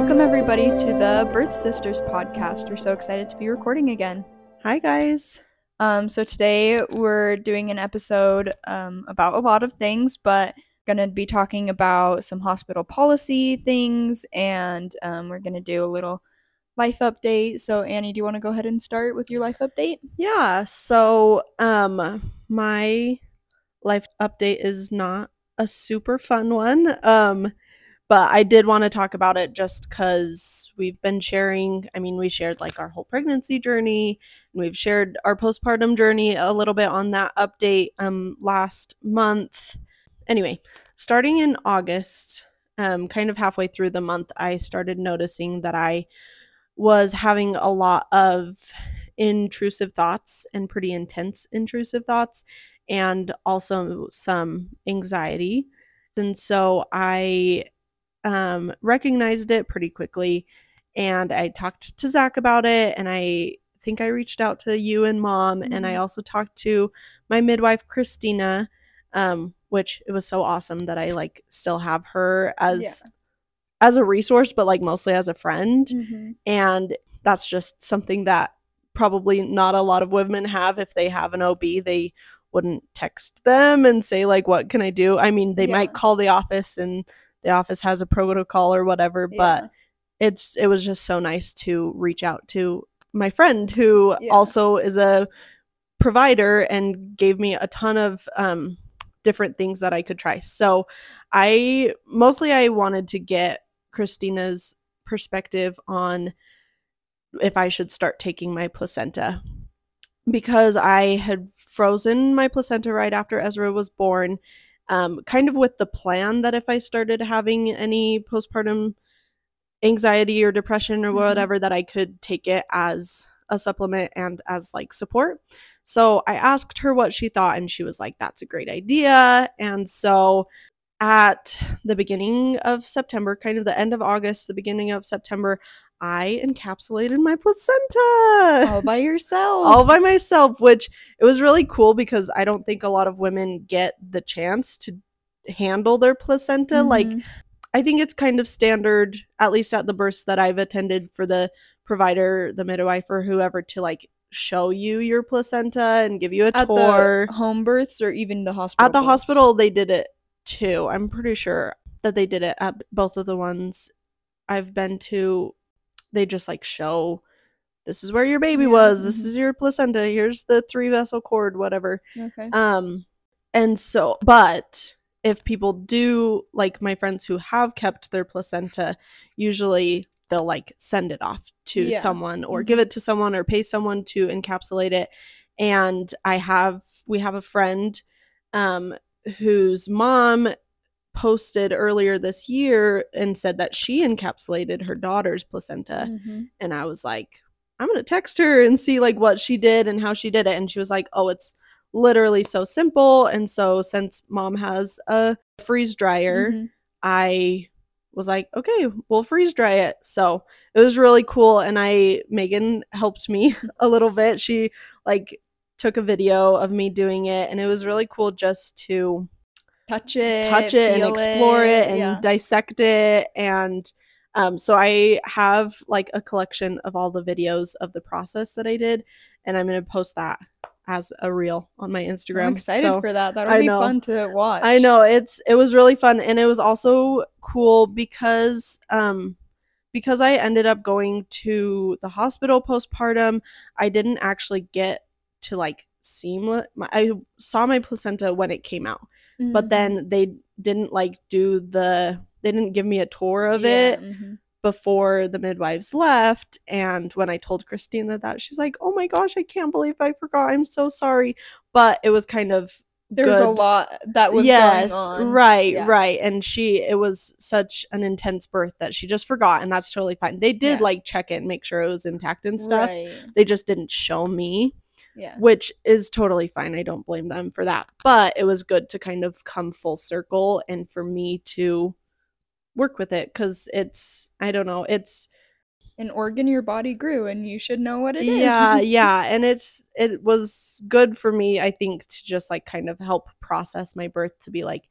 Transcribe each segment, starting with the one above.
Welcome, everybody, to the Birth Sisters podcast. We're so excited to be recording again. Hi, guys. Um, so, today we're doing an episode um, about a lot of things, but going to be talking about some hospital policy things, and um, we're going to do a little life update. So, Annie, do you want to go ahead and start with your life update? Yeah. So, um, my life update is not a super fun one. Um, but I did want to talk about it just because we've been sharing. I mean, we shared like our whole pregnancy journey, and we've shared our postpartum journey a little bit on that update um last month. Anyway, starting in August, um, kind of halfway through the month, I started noticing that I was having a lot of intrusive thoughts and pretty intense intrusive thoughts, and also some anxiety. And so I um, recognized it pretty quickly. And I talked to Zach about it. And I think I reached out to you and mom. Mm-hmm. And I mm-hmm. also talked to my midwife, Christina, um, which it was so awesome that I like still have her as. Yeah. As a resource, but like mostly as a friend. Mm-hmm. And that's just something that probably not a lot of women have if they have an OB. They wouldn't text them and say like what can I do? I mean, they yeah. might call the office and the office has a protocol or whatever, yeah. but it's it was just so nice to reach out to my friend who yeah. also is a provider and gave me a ton of um, different things that I could try. So I mostly I wanted to get Christina's perspective on if I should start taking my placenta because I had frozen my placenta right after Ezra was born um, kind of with the plan that if I started having any postpartum anxiety or depression or mm-hmm. whatever, that I could take it as a supplement and as like support. So I asked her what she thought, and she was like, that's a great idea. And so at the beginning of September, kind of the end of August, the beginning of September, I encapsulated my placenta all by yourself. all by myself, which it was really cool because I don't think a lot of women get the chance to handle their placenta. Mm-hmm. Like, I think it's kind of standard, at least at the births that I've attended, for the provider, the midwife, or whoever to like show you your placenta and give you a at tour. home births or even the hospital. At the births. hospital, they did it too. I'm pretty sure that they did it at both of the ones I've been to they just like show this is where your baby yeah. was this mm-hmm. is your placenta here's the three vessel cord whatever okay um and so but if people do like my friends who have kept their placenta usually they'll like send it off to yeah. someone or mm-hmm. give it to someone or pay someone to encapsulate it and i have we have a friend um whose mom posted earlier this year and said that she encapsulated her daughter's placenta. Mm-hmm. and i was like i'm gonna text her and see like what she did and how she did it. And she was like oh it's literally so simple. And so since mom has a freeze dryer mm-hmm. i was like okay we'll freeze dry it. So it was really cool. And i megan helped me a little bit. She like took a video of me doing it. And it was really cool just to touch it, touch it, and explore it, it and yeah. dissect it. And um, so I have like a collection of all the videos of the process that I did, and I'm gonna post that as a reel on my Instagram. I'm excited so, for that. That'll be fun to watch. I know it's it was really fun, and it was also cool because um because I ended up going to the hospital postpartum. I didn't actually get to like seamless. My I saw my placenta when it came out mm-hmm. but then they didn't like do the they didn't give me a tour of yeah, it mm-hmm. before the midwives left and when i told christina that she's like oh my gosh i can't believe i forgot i'm so sorry but it was kind of there was a lot that was yes right yeah. right and she it was such an intense birth that she just forgot and that's totally fine they did yeah. like check it make sure it was intact and stuff right. they just didn't show me yeah. Which is totally fine. I don't blame them for that. But it was good to kind of come full circle and for me to work with it cuz it's I don't know, it's an organ your body grew and you should know what it is. Yeah, yeah, and it's it was good for me I think to just like kind of help process my birth to be like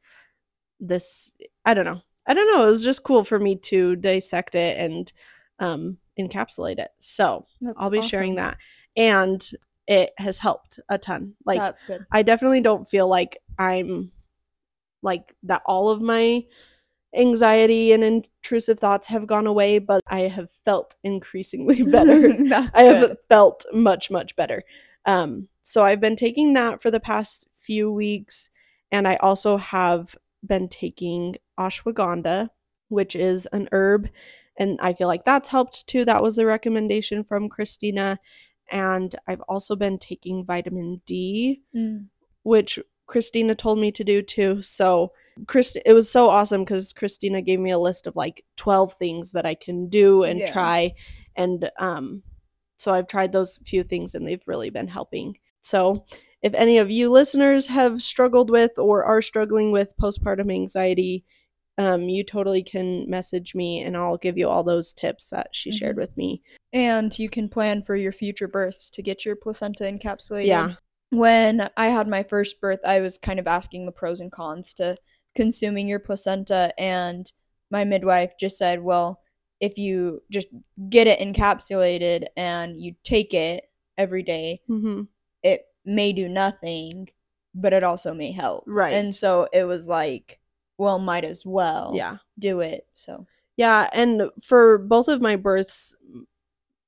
this I don't know. I don't know. It was just cool for me to dissect it and um, encapsulate it. So That's I'll be sharing that. And it has helped a ton. Like, That's good. I definitely don't feel like I'm like that all of my anxiety and intrusive thoughts have gone away, but I have felt increasingly better. I have good. felt much, much better. Um, so I've been taking that for the past few weeks, and I also have been taking ashwagandha, which is an herb, and I feel like that's helped too. That was a recommendation from Christina. And I've also been taking vitamin D, Mm. which Christina told me to do too. So Christ it was so awesome because Christina gave me a list of like 12 things that I can do and Yeah. try. And um so I've tried those few things and they've really been helping. So if any of you listeners have struggled with or are struggling with postpartum anxiety, um, you totally can message me and I'll give you all those tips that she shared Mhm. with me. And you can plan for your future births to get your placenta encapsulated. Yeah. When I had my first birth, I was kind of asking the pros and cons to consuming your placenta, and my midwife just said, well, if you just get it encapsulated and you take it every day, Mm-hmm. it may do nothing, but it also may help. Right. And so it was like, well, might as well Yeah. do it. So, Yeah, and for both of my births,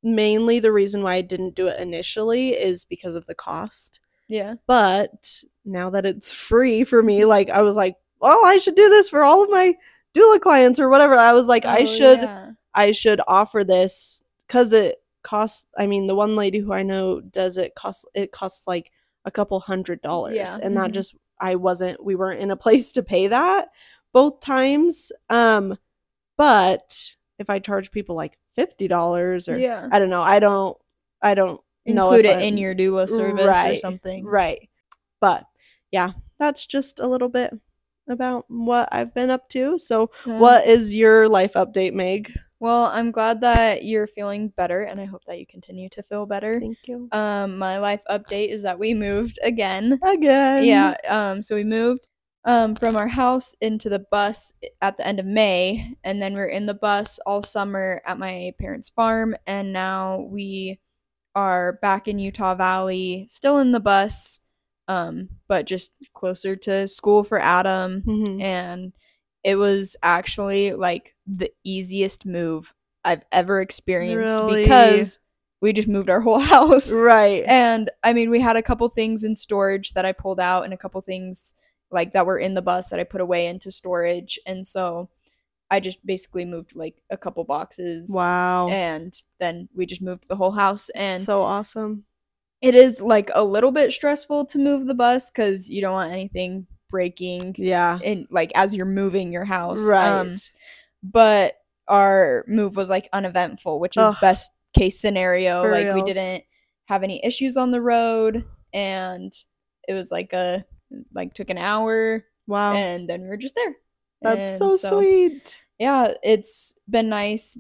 mainly the reason why I didn't do it initially is because of the cost. yeah. But now that it's free for me, like I was like, well, I should do this for all of my doula clients or whatever. I was like, I Oh, should yeah. I should offer this cuz it costs I mean, the one lady who I know does it costs it costs like a couple hundred dollars Yeah, and that mhm. just I wasn't we weren't in a place to pay that both times. Um but if I charge people like $50 or Yeah. I don't know, I don't I don't know Include it in I'm- your doula service or something. Right. But yeah, that's just a little bit about what I've been up to. So, Yeah. what is your life update, Meg? Well, I'm glad that you're feeling better, and I hope that you continue to feel better. Thank you. Um, my life update is that we moved again. Again. Yeah. Um, so we moved um from our house into the bus at the end of May, and then we're in the bus all summer at my parents' farm, and now we are back in Utah Valley, still in the bus, um, but just closer to school for Adam Mhm. and it was actually like the easiest move I've ever experienced Really? because we just moved our whole house. Right. And I mean, we had a couple things in storage that I pulled out and a couple things like that were in the bus that I put away into storage. And so I just basically moved like a couple boxes. wow. And then we just moved the whole house and so awesome. it is like a little bit stressful to move the bus cuz you don't want anything breaking Yeah. And like as you're moving your house. Right. Um, but our move was like uneventful, which is Ugh. best case scenario. For like we didn't have any issues on the road and it was like a like took an hour wow. and then we were just there. That's And so, sweet. Yeah, it's been nice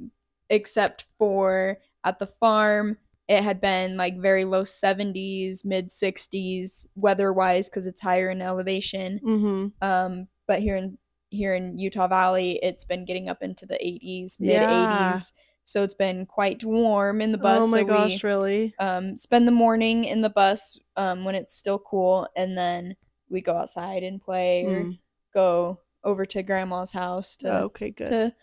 except for at the farm it had been like very low 70s, mid 60s weather wise cuz it's higher in elevation. Mhm. Um, but here in here in Utah Valley, it's been getting up into the 80s, mid Yeah. 80s. So it's been quite warm in the bus. Oh my so gosh, we really? um, spend the morning in the bus um, when it's still cool, and then we go outside and play or Mm. go over to grandma's house to okay, good. to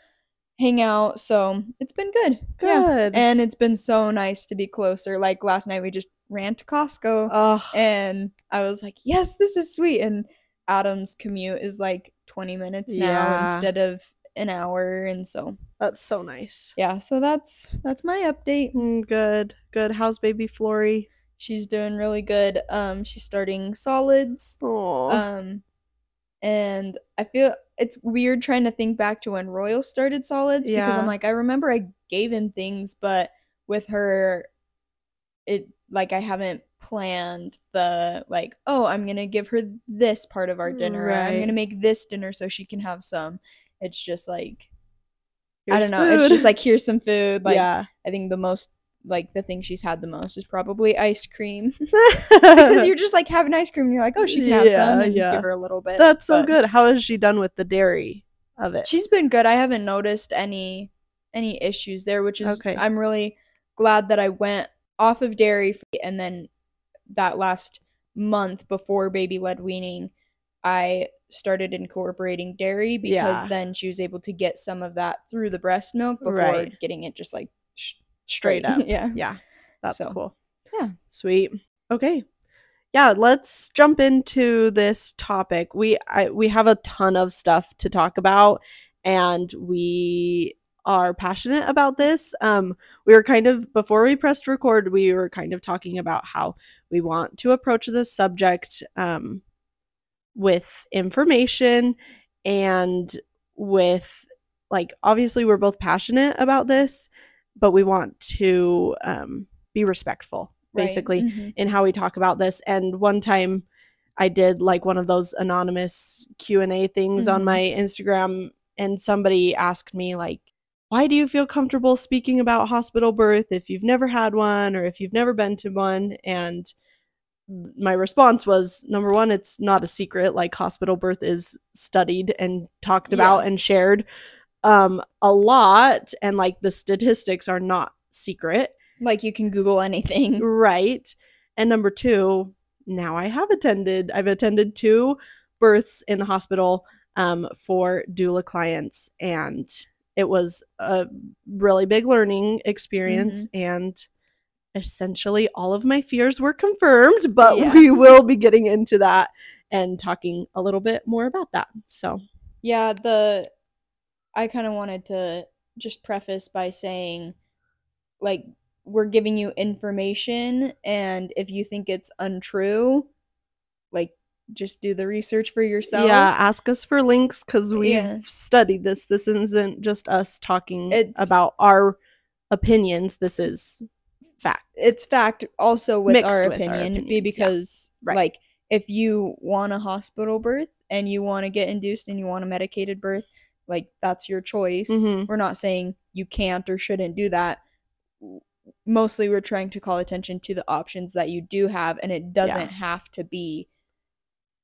hang out. So it's been good. Yeah. good. And it's been so nice to be closer. Like last night, we just ran to Costco oh, and I was like, "Yes, this is sweet." And Adam's commute is like 20 minutes now Yeah. instead of an hour, and so that's so nice. yeah, so that's that's my update. Mm, good. Good. How's baby Flory? She's doing really good. Um, she's starting solids. Oh. Um, and I feel it's weird trying to think back to when Royal started solids because I'm like, I remember I gave him things, but with her, it like I haven't planned the like, oh, I'm gonna give her this part of our dinner. or I'm gonna make this dinner so she can have some. It's just like I don't know. It's just like here's some food. Like yeah. I think the most like the thing she's had the most is probably ice cream because you're just like having ice cream and you're like, oh, she can have Yeah, some and yeah. give her a little bit. That's so but- good. How is she done with the dairy? of it? She's been good. I haven't noticed any any issues there, which is Okay. I'm really glad that I went off of dairy and then that last month before baby led weaning, I started incorporating dairy because Yeah. then she was able to get some of that through the breast milk before Right. getting it just like sh- Straight up. yeah. Yeah, that's So, cool. yeah. sweet. Okay, yeah, let's jump into this topic. We I, we have a ton of stuff to talk about, and we are passionate about this. Um, we were kind of before we pressed record, we were kind of talking about how we want to approach this subject um, with information and with like obviously we're both passionate about this, but we want to um, be respectful Right. basically Mhm. in how we talk about this and one time i did like one of those anonymous q&a things on Mhm. my instagram and somebody asked me like why do you feel comfortable speaking about hospital birth if you've never had one or if you've never been to one and my response was number one it's not a secret like hospital birth is studied and talked about Yeah. and shared um a lot and like the statistics are not secret Like you can Google anything. Right. And number two, now I have attended, I've attended two births in the hospital um, for doula clients, and it was a really big learning experience. And essentially, all of my fears were confirmed, but Yeah. we will be getting into that and talking a little bit more about that. So, Yeah, the I kind of wanted to just preface by saying like we're giving you information and if you think it's untrue, like just do the research for yourself. yeah, ask us for links because we've Yeah. studied this. This isn't just us talking It's- about our opinions. This is fact. It's fact also with, our, with our opinion be- opinions, yeah. because Right. like if you want a hospital birth and you want to get induced and you want a medicated birth, like that's your choice. Mhm. We're not saying you can't or shouldn't do that. Mostly we're trying to call attention to the options that you do have and it doesn't have to be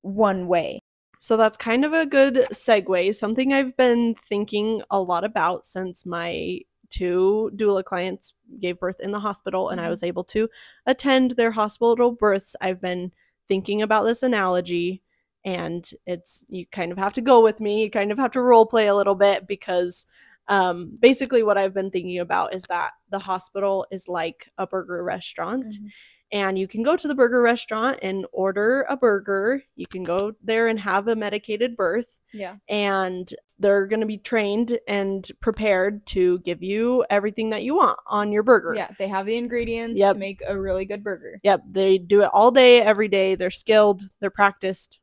one way. So that's kind of a good segue. Something I've been thinking a lot about since my two doula clients gave birth in the hospital and I Mhm. was able to attend their hospital births. I've been thinking about this analogy and it's you kind of have to go with me. You kind of have to role play a little bit because um, basically what I've been thinking about is that the hospital is like a burger restaurant and you can go to the burger restaurant and order a burger. You can go there and have a medicated birth, Yeah. and they're going to be trained and prepared to give you everything that you want on your burger. Yeah, they have the ingredients Yep. to make a really good burger. Yep, they do it all day, every day. They're skilled, they're practiced,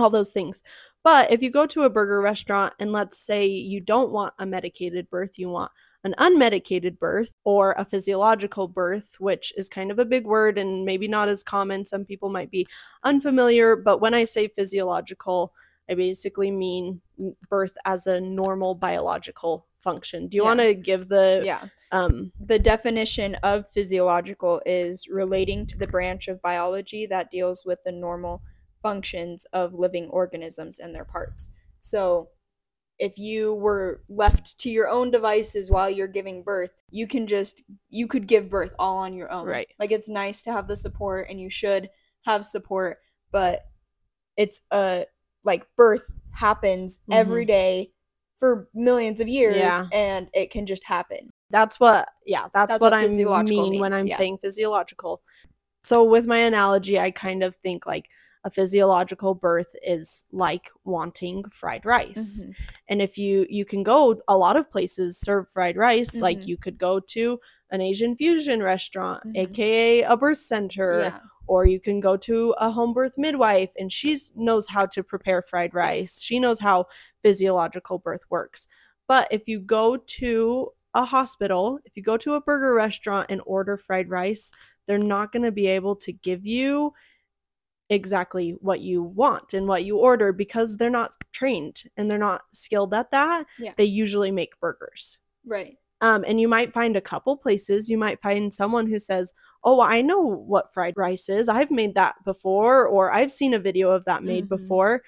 all those things. But if you go to a burger restaurant and let's say you don't want a medicated birth, you want an unmedicated birth or a physiological birth, which is kind of a big word and maybe not as common. Some people might be unfamiliar, but when I say physiological, I basically mean birth as a normal biological function. Do you Yeah. want to give the Yeah. um The definition of physiological is relating to the branch of biology that deals with the normal functions of living organisms and their parts. So, if you were left to your own devices while you're giving birth, you can just you could give birth all on your own. Right. Like it's nice to have the support and you should have support, but it's a like birth happens mm-hmm. every day for millions of years Yeah. and it can just happen. That's what, yeah, that's, That's what, what I mean when I'm yeah. saying physiological. So, with my analogy, I kind of think like a physiological birth is like wanting fried rice. Mhm. And if you you can go a lot of places serve fried rice, like Mhm. you could go to an Asian fusion restaurant, Mhm. aka a birth center, Yeah. or you can go to a home birth midwife and she knows how to prepare fried rice. She knows how physiological birth works. But if you go to a hospital, if you go to a burger restaurant and order fried rice, they're not going to be able to give you exactly what you want and what you order because they're not trained and they're not skilled at that. Yeah. They usually make burgers. Right. Um, and you might find a couple places, you might find someone who says, Oh, I know what fried rice is. I've made that before, or I've seen a video of that made Mhm. before.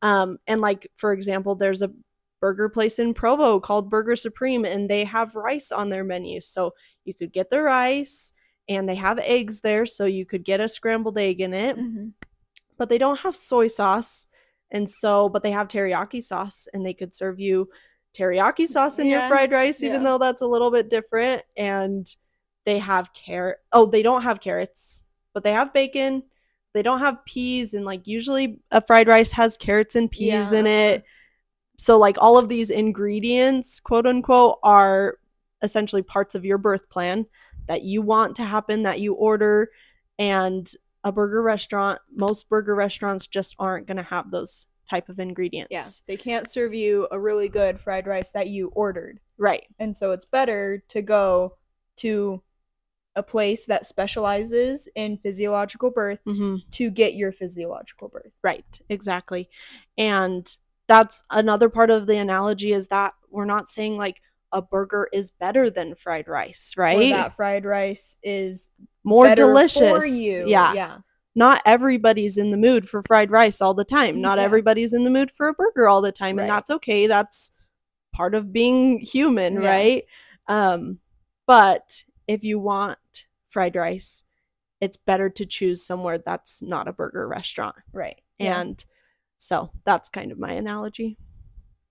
Um, and like, for example, there's a burger place in Provo called Burger Supreme, and they have rice on their menu. So you could get the rice, and they have eggs there, so you could get a scrambled egg in it. Mhm. But they don't have soy sauce, and so, but they have teriyaki sauce, and they could serve you teriyaki sauce in your fried rice, even yeah. though that's a little bit different. And they have carrot. Oh, they don't have carrots, but they have bacon. They don't have peas, and like usually a fried rice has carrots and peas in it. So like all of these ingredients, quote unquote, are essentially parts of your birth plan that you want to happen that you order and a burger restaurant, most burger restaurants just aren't going to have those type of ingredients. Yeah, they can't serve you a really good fried rice that you ordered. Right. And so it's better to go to a place that specializes in physiological birth Mhm. to get your physiological birth. Right, exactly. And that's another part of the analogy is that we're not saying like a burger is better than fried rice, Or right? that fried rice is More delicious. Yeah. Yeah. Not everybody's in the mood for fried rice all the time. Not Yeah. everybody's in the mood for a burger all the time. Right. And that's okay. That's part of being human, Yeah. right? Um, but if you want fried rice, it's better to choose somewhere that's not a burger restaurant. Right. Yeah. And so that's kind of my analogy.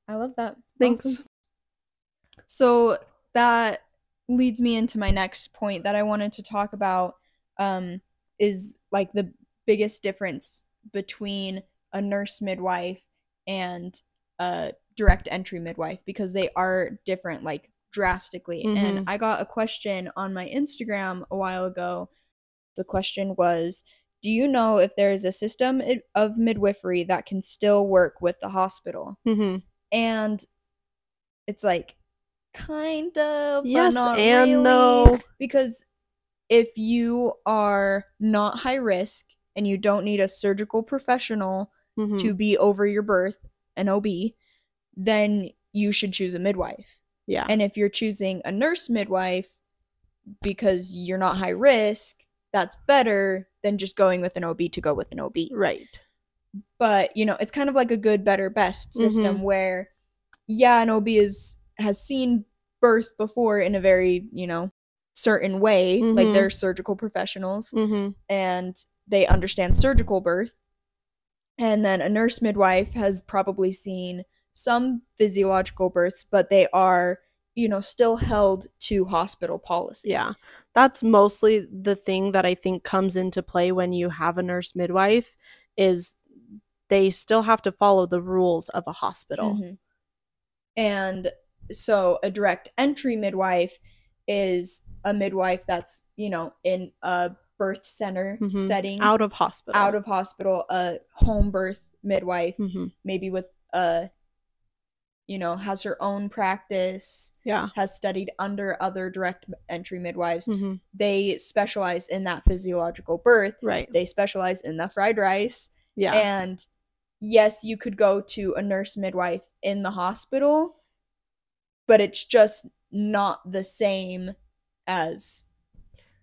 I love that. Thanks. Awesome. So that leads me into my next point that I wanted to talk about um, is like the biggest difference between a nurse midwife and a direct entry midwife because they are different like drastically. Mhm. And I got a question on my Instagram a while ago. The question was Do you know if there is a system of midwifery that can still work with the hospital? Mm-hmm. and it's like kind of Yes and really, no. because if you are not high risk and you don't need a surgical professional Mhm. to be over your birth an ob then you should choose a midwife yeah. and if you're choosing a nurse midwife because you're not high risk that's better than just going with an ob to go with an ob right. but you know it's kind of like a good better best system Mhm. where yeah an ob is has seen birth before in a very you know certain way like Mhm. they're surgical professionals Mm-hmm. and they understand surgical birth and then a nurse midwife has probably seen some physiological births but they are you know still held to hospital policy Yeah. That's mostly the thing that I think comes into play when you have a nurse midwife is they still have to follow the rules of a hospital. Mhm. And so a direct entry midwife is a midwife that's, you know, in a birth center Mhm. setting Out of hospital. out of hospital, a home birth midwife, hmm maybe with a you know, has her own practice, Yeah. has studied under other direct entry midwives. hmm They specialize in that physiological birth. Right. They specialize in the fried rice. Yeah. And yes, you could go to a nurse midwife in the hospital, but it's just not the same as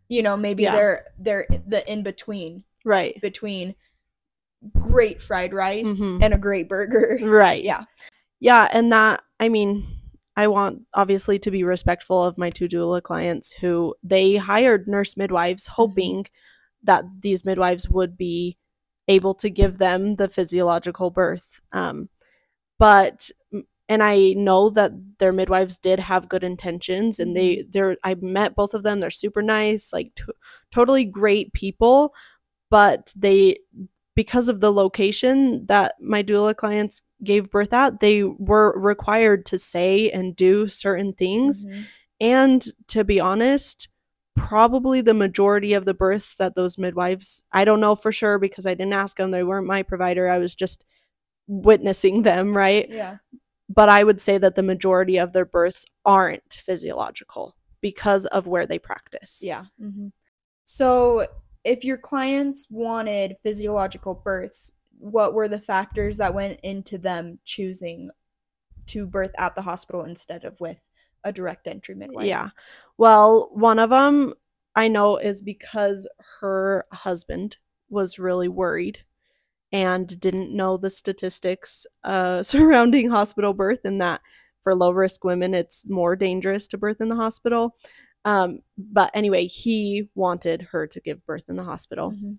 you know, maybe Yeah. they're they're the in between right. between great fried rice Mhm. and a great burger. Right. Yeah. Yeah, and that I mean, I want obviously to be respectful of my two doula clients who they hired nurse midwives hoping that these midwives would be able to give them the physiological birth. Um, but and I know that their midwives did have good intentions and they they're I met both of them. They're super nice, like to totally great people, but they because of the location that my doula clients gave birth at, they were required to say and do certain things. Mhm. And to be honest, probably the majority of the births that those midwives, I don't know for sure because I didn't ask them, they weren't my provider. I was just witnessing them, right? Yeah. But I would say that the majority of their births aren't physiological because of where they practice. Yeah. hmm So, if your clients wanted physiological births, what were the factors that went into them choosing to birth at the hospital instead of with a direct entry midwife? Yeah. Well, one of them I know is because her husband was really worried and didn't know the statistics uh, surrounding hospital birth and that for low risk women it's more dangerous to birth in the hospital. Um, but anyway, he wanted her to give birth in the hospital. Mhm.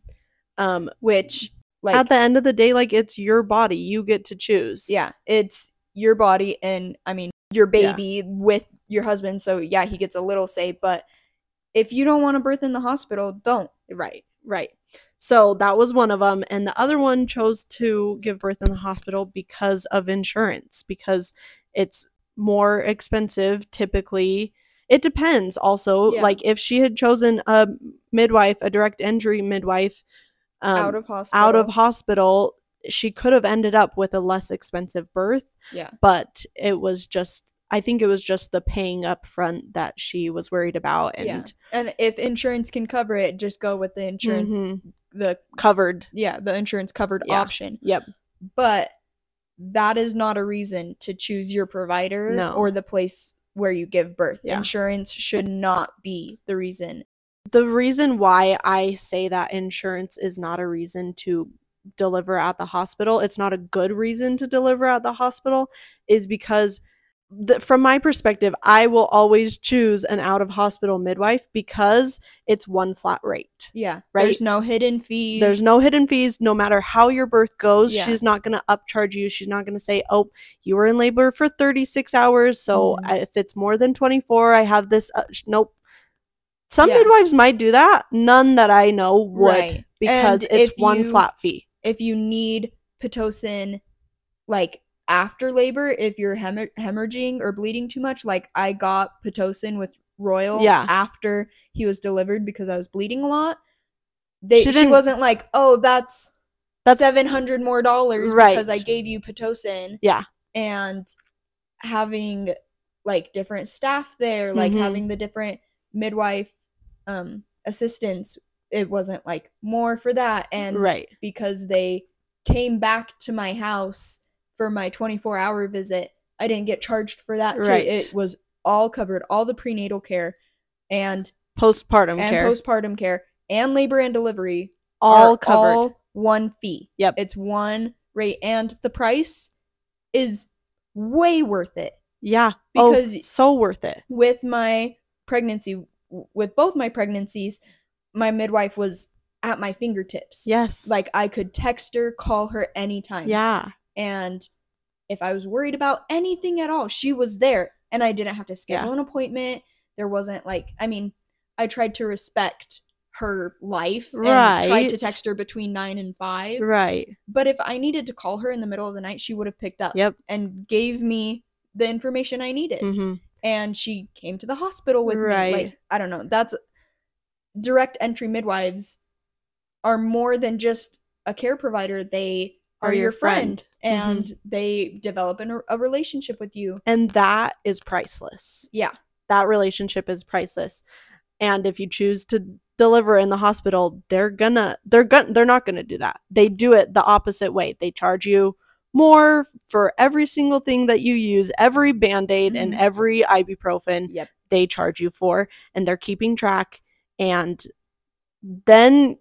Um, Which, like, at the end of the day, like it's your body, you get to choose. yeah, it's your body and I mean your Yeah. baby with your husband. So yeah, he gets a little say, but if you don't want to birth in the hospital, don't. Right, right. So that was one of them. And the other one chose to give birth in the hospital because of insurance, because it's more expensive typically. It depends also. Yeah. Like if she had chosen a midwife, a direct entry midwife, um, out of hospital. out of hospital, she could have ended up with a less expensive birth, yeah. but it was just, I think it was just the paying up front that she was worried about. yeah. And And if insurance can cover it, just go with the insurance Mhm. The covered. yeah, the insurance covered Yeah. option. Yep. But that is not a reason to choose your provider No. or the place where you give birth. Yeah. Insurance should not be the reason. the reason why I say that insurance is not a reason to deliver at the hospital, it's not a good reason to deliver at the hospital, is because the, from my perspective, I will always choose an out of hospital midwife because it's one flat rate. Yeah. Right? There's no hidden fees. There's no hidden fees. No matter how your birth goes, Yeah. she's not going to upcharge you. She's not going to say, oh, you were in labor for 36 hours. So. I- if it's more than 24, I have this. Uh, sh- nope. Some Yeah. midwives might do that. None that I know would Right. because And it's one you- flat fee. if you need pitocin like after labor if you're hemor- hemorrhaging or bleeding too much like i got pitocin with royal Yeah. after he was delivered because i was bleeding a lot they, She she, wasn't like oh that's That's 700 more dollars Right. because i gave you pitocin Yeah. and having like different staff there like Mhm. having the different midwife um assistants it wasn't like more for that and right. because they came back to my house for my 24 hour visit. I didn't get charged for that too. Right. It was all covered, all the prenatal care and Postpartum and care. postpartum care and labor and delivery all covered. all one fee. Yep. It's one rate and the price is way worth it. yeah. Oh, because- oh, so worth it. With my pregnancy with both my pregnancies, my midwife was at my fingertips. Yes. Like I could text her, call her anytime. yeah. And if I was worried about anything at all, she was there and I didn't have to schedule an appointment. There wasn't like I mean, I tried to respect her life right. and tried to text her between 9 and 5. Right. But if I needed to call her in the middle of the night, she would have picked up Yep. and gave me the information I needed. hmm And she came to the hospital with Right. me. Like, I don't know. That's direct entry midwives are more than just a care provider. They Are are, your your friend. friend, Mhm. and they develop an, a relationship with you. And that is priceless. Yeah. That relationship is priceless. And if you choose to deliver in the hospital, they're gonna they're gonna they're not gonna do that. They do it the opposite way. They charge you more for every single thing that you use, every band-aid and Mhm. every ibuprofen Yep. they charge you for, and they're keeping track. And then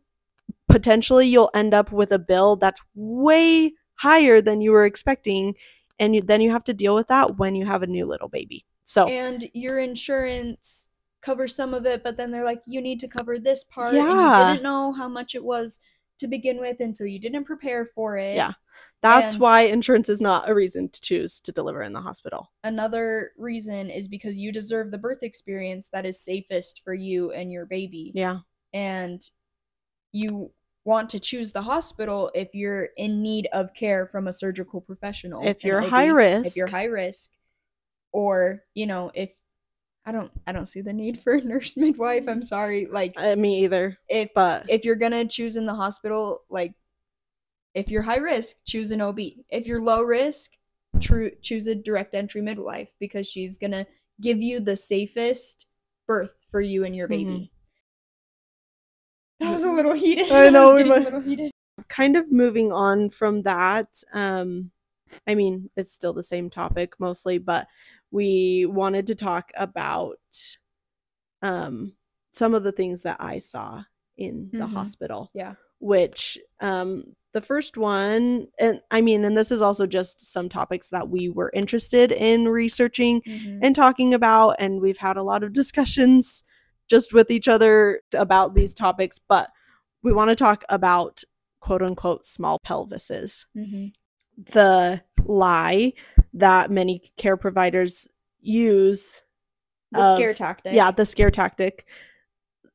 potentially you'll end up with a bill that's way higher than you were expecting and you, then you have to deal with that when you have a new little baby so And your insurance covers some of it, but then they're like, you need to cover this part. And Yeah. you didn't know how much it was to begin with, and so you didn't prepare for it. Yeah. that's and- why insurance is not a reason to choose to deliver in the hospital Another reason is because you deserve the birth experience that is safest for you and your baby. yeah and you want to choose the hospital if you're in need of care from a surgical professional. if you're OB, high risk if you're high risk, or you know, if I don't, I don't see the need for a nurse midwife. I'm sorry. Like uh, me either if but if you're gonna choose in the hospital, like if you're high risk, choose an OB. If you're low risk, true choose a direct entry midwife because she's gonna give you the safest birth for you and your baby. Mhm. That was a little heated. I know, was we getting a might- little heated. kind of moving on from that um i mean it's still the same topic mostly but we wanted to talk about um some of the things that i saw in the Mhm. hospital Yeah. which um the first one, and I mean, and this is also just some topics that we were interested in researching Mhm. and talking about, and we've had a lot of discussions just with each other about these topics, but we want to talk about quote unquote small pelvises. Mhm. The lie that many care providers use The of- scare tactic. yeah, the scare tactic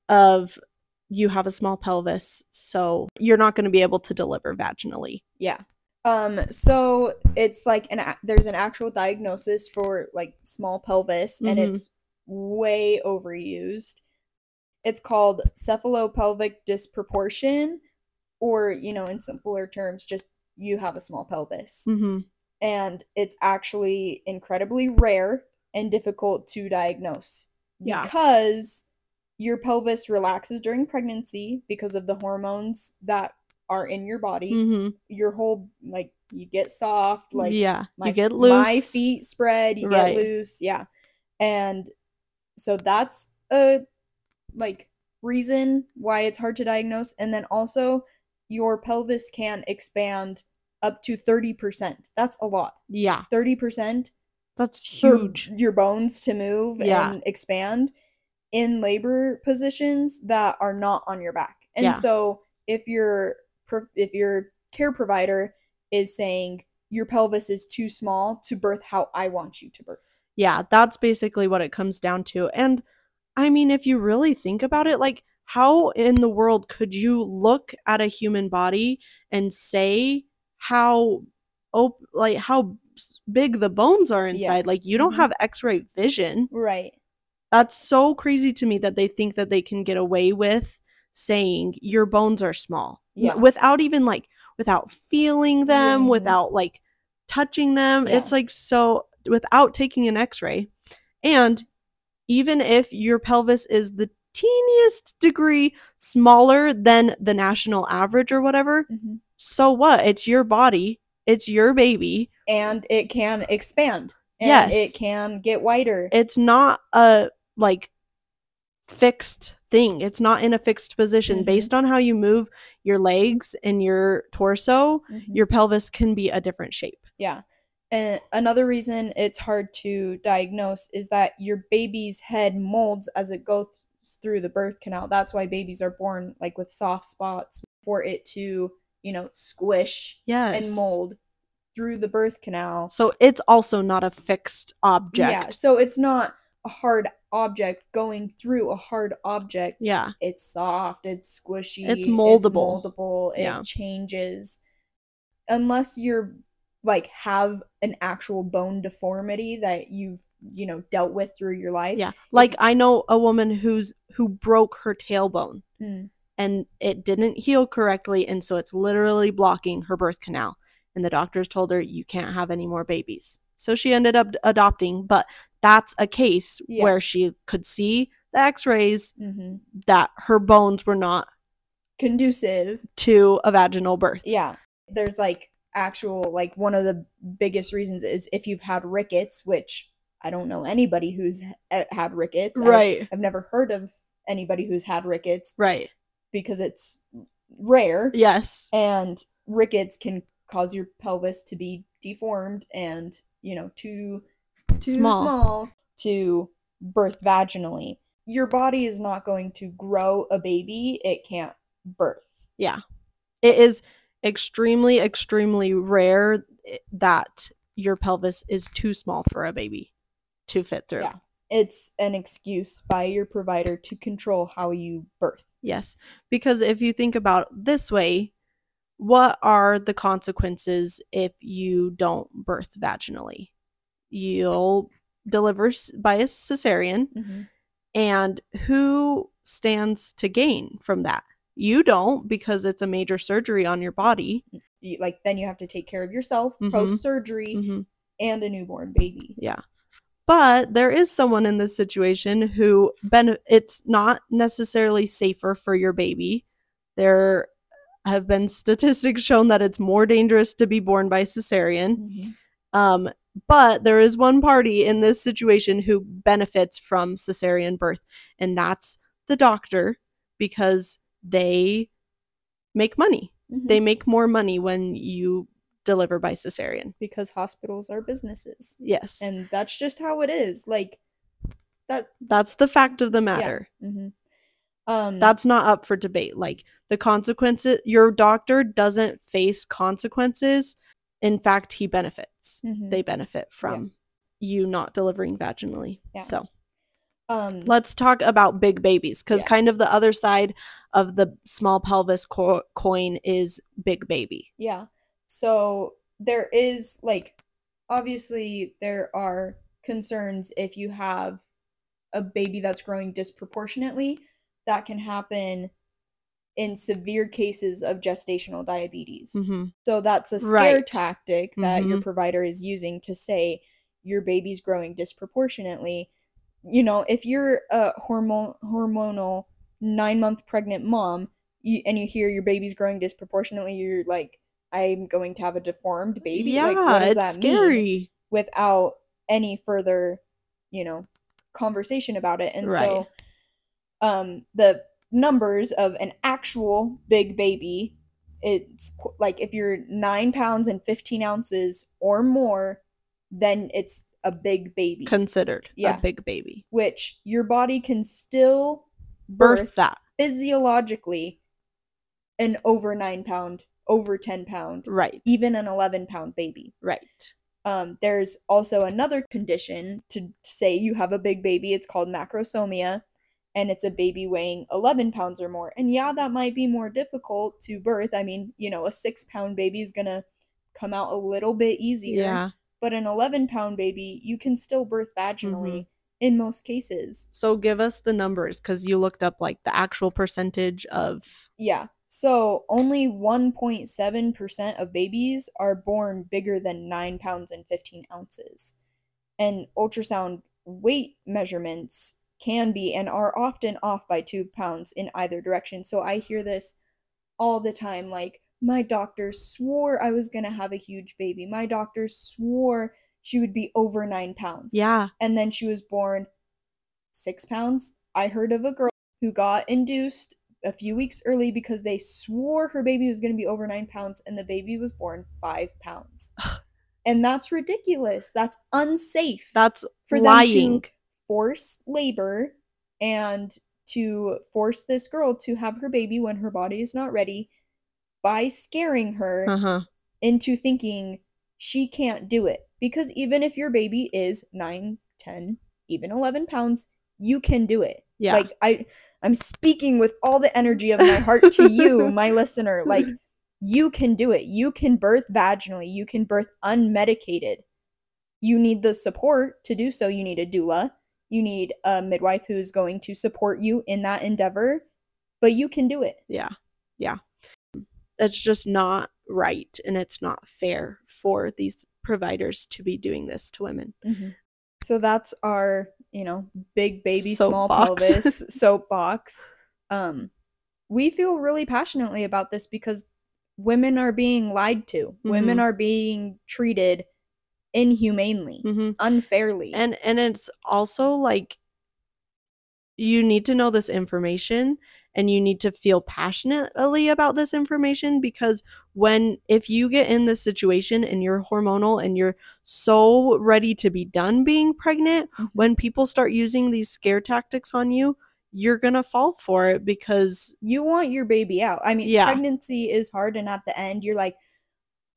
of you have a small pelvis, so you're not going to be able to deliver vaginally. Yeah. Um so it's like an a- there's an actual diagnosis for like small pelvis and Mhm. it's way overused. It's called cephalopelvic disproportion or you know in simpler terms just you have a small pelvis. Mm-hmm. And it's actually incredibly rare and difficult to diagnose Yeah. because your pelvis relaxes during pregnancy because of the hormones that are in your body Mm-hmm. your whole like you get soft like yeah, my, you get loose. my feet spread you Right. get loose yeah and so that's a like reason why it's hard to diagnose and then also your pelvis can expand up to 30% that's a lot Yeah, 30% that's huge. your bones to move Yeah. and expand in labor positions that are not on your back. And Yeah. so if your if your care provider is saying your pelvis is too small to birth how I want you to birth. Yeah, that's basically what it comes down to. And I mean, if you really think about it, like, how in the world could you look at a human body and say how, op- like, how big the bones are inside? Like, you don't Mhm. have x ray vision. Right. That's so crazy to me that they think that they can get away with saying your bones are small Yeah. without even like without feeling them, Mhm. without like touching them. Yeah. It's like so without taking an x-ray. And even if your pelvis is the teeniest degree smaller than the national average or whatever, Mhm. so what? It's your body. It's your baby. And it can expand. And Yes. it can get wider. it's not a like fixed thing. It's not in a fixed position. Mhm. Based on how you move your legs and your torso, Mhm. your pelvis can be a different shape. Yeah. And another reason it's hard to diagnose is that your baby's head molds as it goes through the birth canal. That's why babies are born like with soft spots for it to, you know, squish Yes. and mold through the birth canal. So it's also not a fixed object. Yeah. So it's not a hard object going through a hard object. Yeah. It's soft, it's squishy, It's moldable. It's moldable, it Yeah. changes. Unless you're like have an actual bone deformity that you've, you know, dealt with through your life. Yeah. Like I know a woman who's who broke her tailbone Mm. and it didn't heal correctly and so it's literally blocking her birth canal and the doctors told her you can't have any more babies. So she ended up adopting, but that's a case Yeah. where she could see the x-rays hmm that her bones were not Conducive. to a vaginal birth. Yeah. There's like actual like one of the biggest reasons is if you've had rickets, which I don't know anybody who's eh, had rickets. I- Right. I've never heard of anybody who's had rickets Right. because it's rare Yes. and rickets can cause your pelvis to be deformed and you know too too Small. small, to birth vaginally your body is not going to grow a baby it can't birth Yeah. It is extremely extremely rare eh, that your pelvis is too small for a baby to fit through. Yeah. it's an excuse by your provider to control how you birth Yes. Because if you think about it this way, what are the consequences if you don't birth vaginally? You'll deliver by a cesarean, mm-hmm. and who stands to gain from that? You don't because it's a major surgery on your body. You- like then you have to take care of yourself Mhm. post surgery Mhm. and a newborn baby Yeah. But there is someone in this situation who ben- it's not necessarily safer for your baby. There have been statistics shown that it's more dangerous to be born by cesarean. Mhm. Um, but there is one party in this situation who benefits from cesarean birth, and that's the doctor because they make money. Mhm. They make more money when you deliver by cesarean. because hospitals are businesses. Yes. And that's just how it is. Like that That's the fact of the matter. mhm. um That's not up for debate. Like the consequences, your doctor doesn't face consequences. In fact, he benefits. mhm. They benefit from you not delivering vaginally. Yeah. So um let's talk about big babies because Yeah. kind of the other side of the small pelvis co- coin is big baby. Yeah. So there is like obviously there are concerns if you have a baby that's growing disproportionately that can happen in severe cases of gestational diabetes. hmm So that's a scare Right. tactic that your Mhm. provider is using to say your baby's growing disproportionately. You know, if you're a hormone hormonal 9-month pregnant mom you, and you hear your baby's growing disproportionately, you're like I'm going to have a deformed baby. Yeah, like, it's scary. without any further, you know, conversation about it. And Right. so um the numbers of an actual big baby it's qu- like if you're nine pounds and 15 ounces or more then it's a big baby Considered Yeah. a big baby. which your body can still Birth, birth, that. physiologically an over nine pound over 10 pound Right. even an 11 pound baby Right. um, there's also another condition to say you have a big baby. It's called macrosomia, and it's a baby weighing 11 pounds or more. And yeah, that might be more difficult to birth. I mean, you know, a six pound baby is gonna come out a little bit easier, Yeah. But an 11 pound baby, you can still birth vaginally mm-hmm. in most cases. So give us the numbers because you looked up like the actual percentage of. Yeah. So only 1.7% of babies are born bigger than 9 pounds and 15 ounces. And ultrasound weight measurements can be and are often off by 2 pounds in either direction. So I hear this all the time like, my doctor swore I was going to have a huge baby. My doctor swore she would be over 9 pounds Yeah. and then she was born six pounds. I heard of a girl who got induced a few weeks early because they swore her baby was going to be over nine pounds and the baby was born five pounds. and that's ridiculous. That's unsafe That's for lying. to force labor and to force this girl to have her baby when her body is not ready by scaring her Uh huh. into thinking she can't do it. Because even if your baby is 9, 10, even 11 pounds, you can do it. Yeah. Like I I'm speaking with all the energy of my heart to you, my listener. Like you can do it. You can birth vaginally. You can birth unmedicated. You need the support to do so. You need a doula. You need a midwife who's going to support you in that endeavor, but you can do it. Yeah. Yeah. It's just not right and it's not fair for these providers to be doing this to women. So that's our, you know, big baby, small Soapbox. pelvis soapbox. Um, we feel really passionately about this because women are being lied to. Women Mhm. are being treated inhumanely, hmm unfairly. And and it's also like you need to know this information and you need to feel passionately about this information because when if you get in this situation and you're hormonal and you're so ready to be done being pregnant Mhm. when people start using these scare tactics on you you're gonna fall for it because you want your baby out. I mean, Yeah. pregnancy is hard, and at the end, you're like,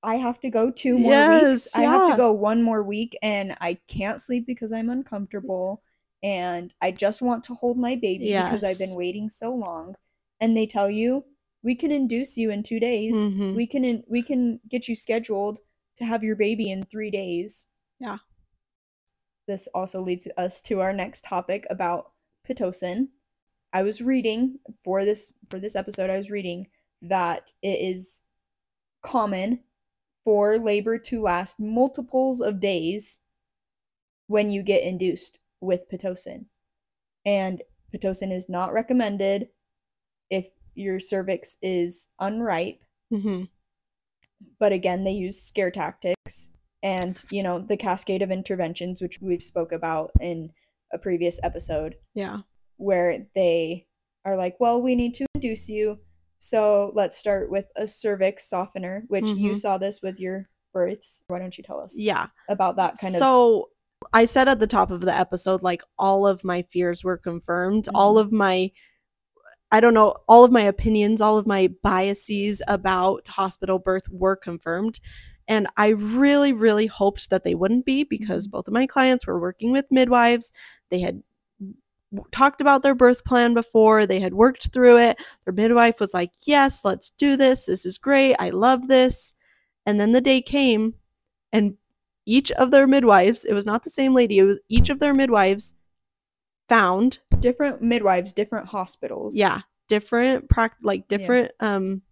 I have to go two more Yes, weeks. I have to go one more week, and I can't sleep because I'm uncomfortable, and I just want to hold my baby because I've been waiting so long. And they tell you, we can induce you in two days. Mhm. We can in- we can get you scheduled to have your baby in three days. Yeah. This also leads us to our next topic about pitocin. I was reading for this for this episode I was reading that it is common for labor to last multiples of days when you get induced with pitocin. And pitocin is not recommended if your cervix is unripe, Mhm. but again they use scare tactics and you know the cascade of interventions which we've spoke about in a previous episode yeah where they are like, well, we need to induce you So let's start with a cervix softener, which you Mhm. saw this with your births. Why don't you tell us Yeah. about that kind of? so I said at the top of the episode, like all of my fears were confirmed. All Mhm. of my, I don't know, all of my opinions, all of my biases about hospital birth were confirmed. And I really, really hoped that they wouldn't be because Mhm. both of my clients were working with midwives. They had talked about their birth plan before, they had worked through it. Their midwife was like, Yes, let's do this. This is great. I love this. And then the day came, and each of their midwives, it was not the same lady, it was each of their midwives found, different midwives, different hospitals. yeah, different prac like different um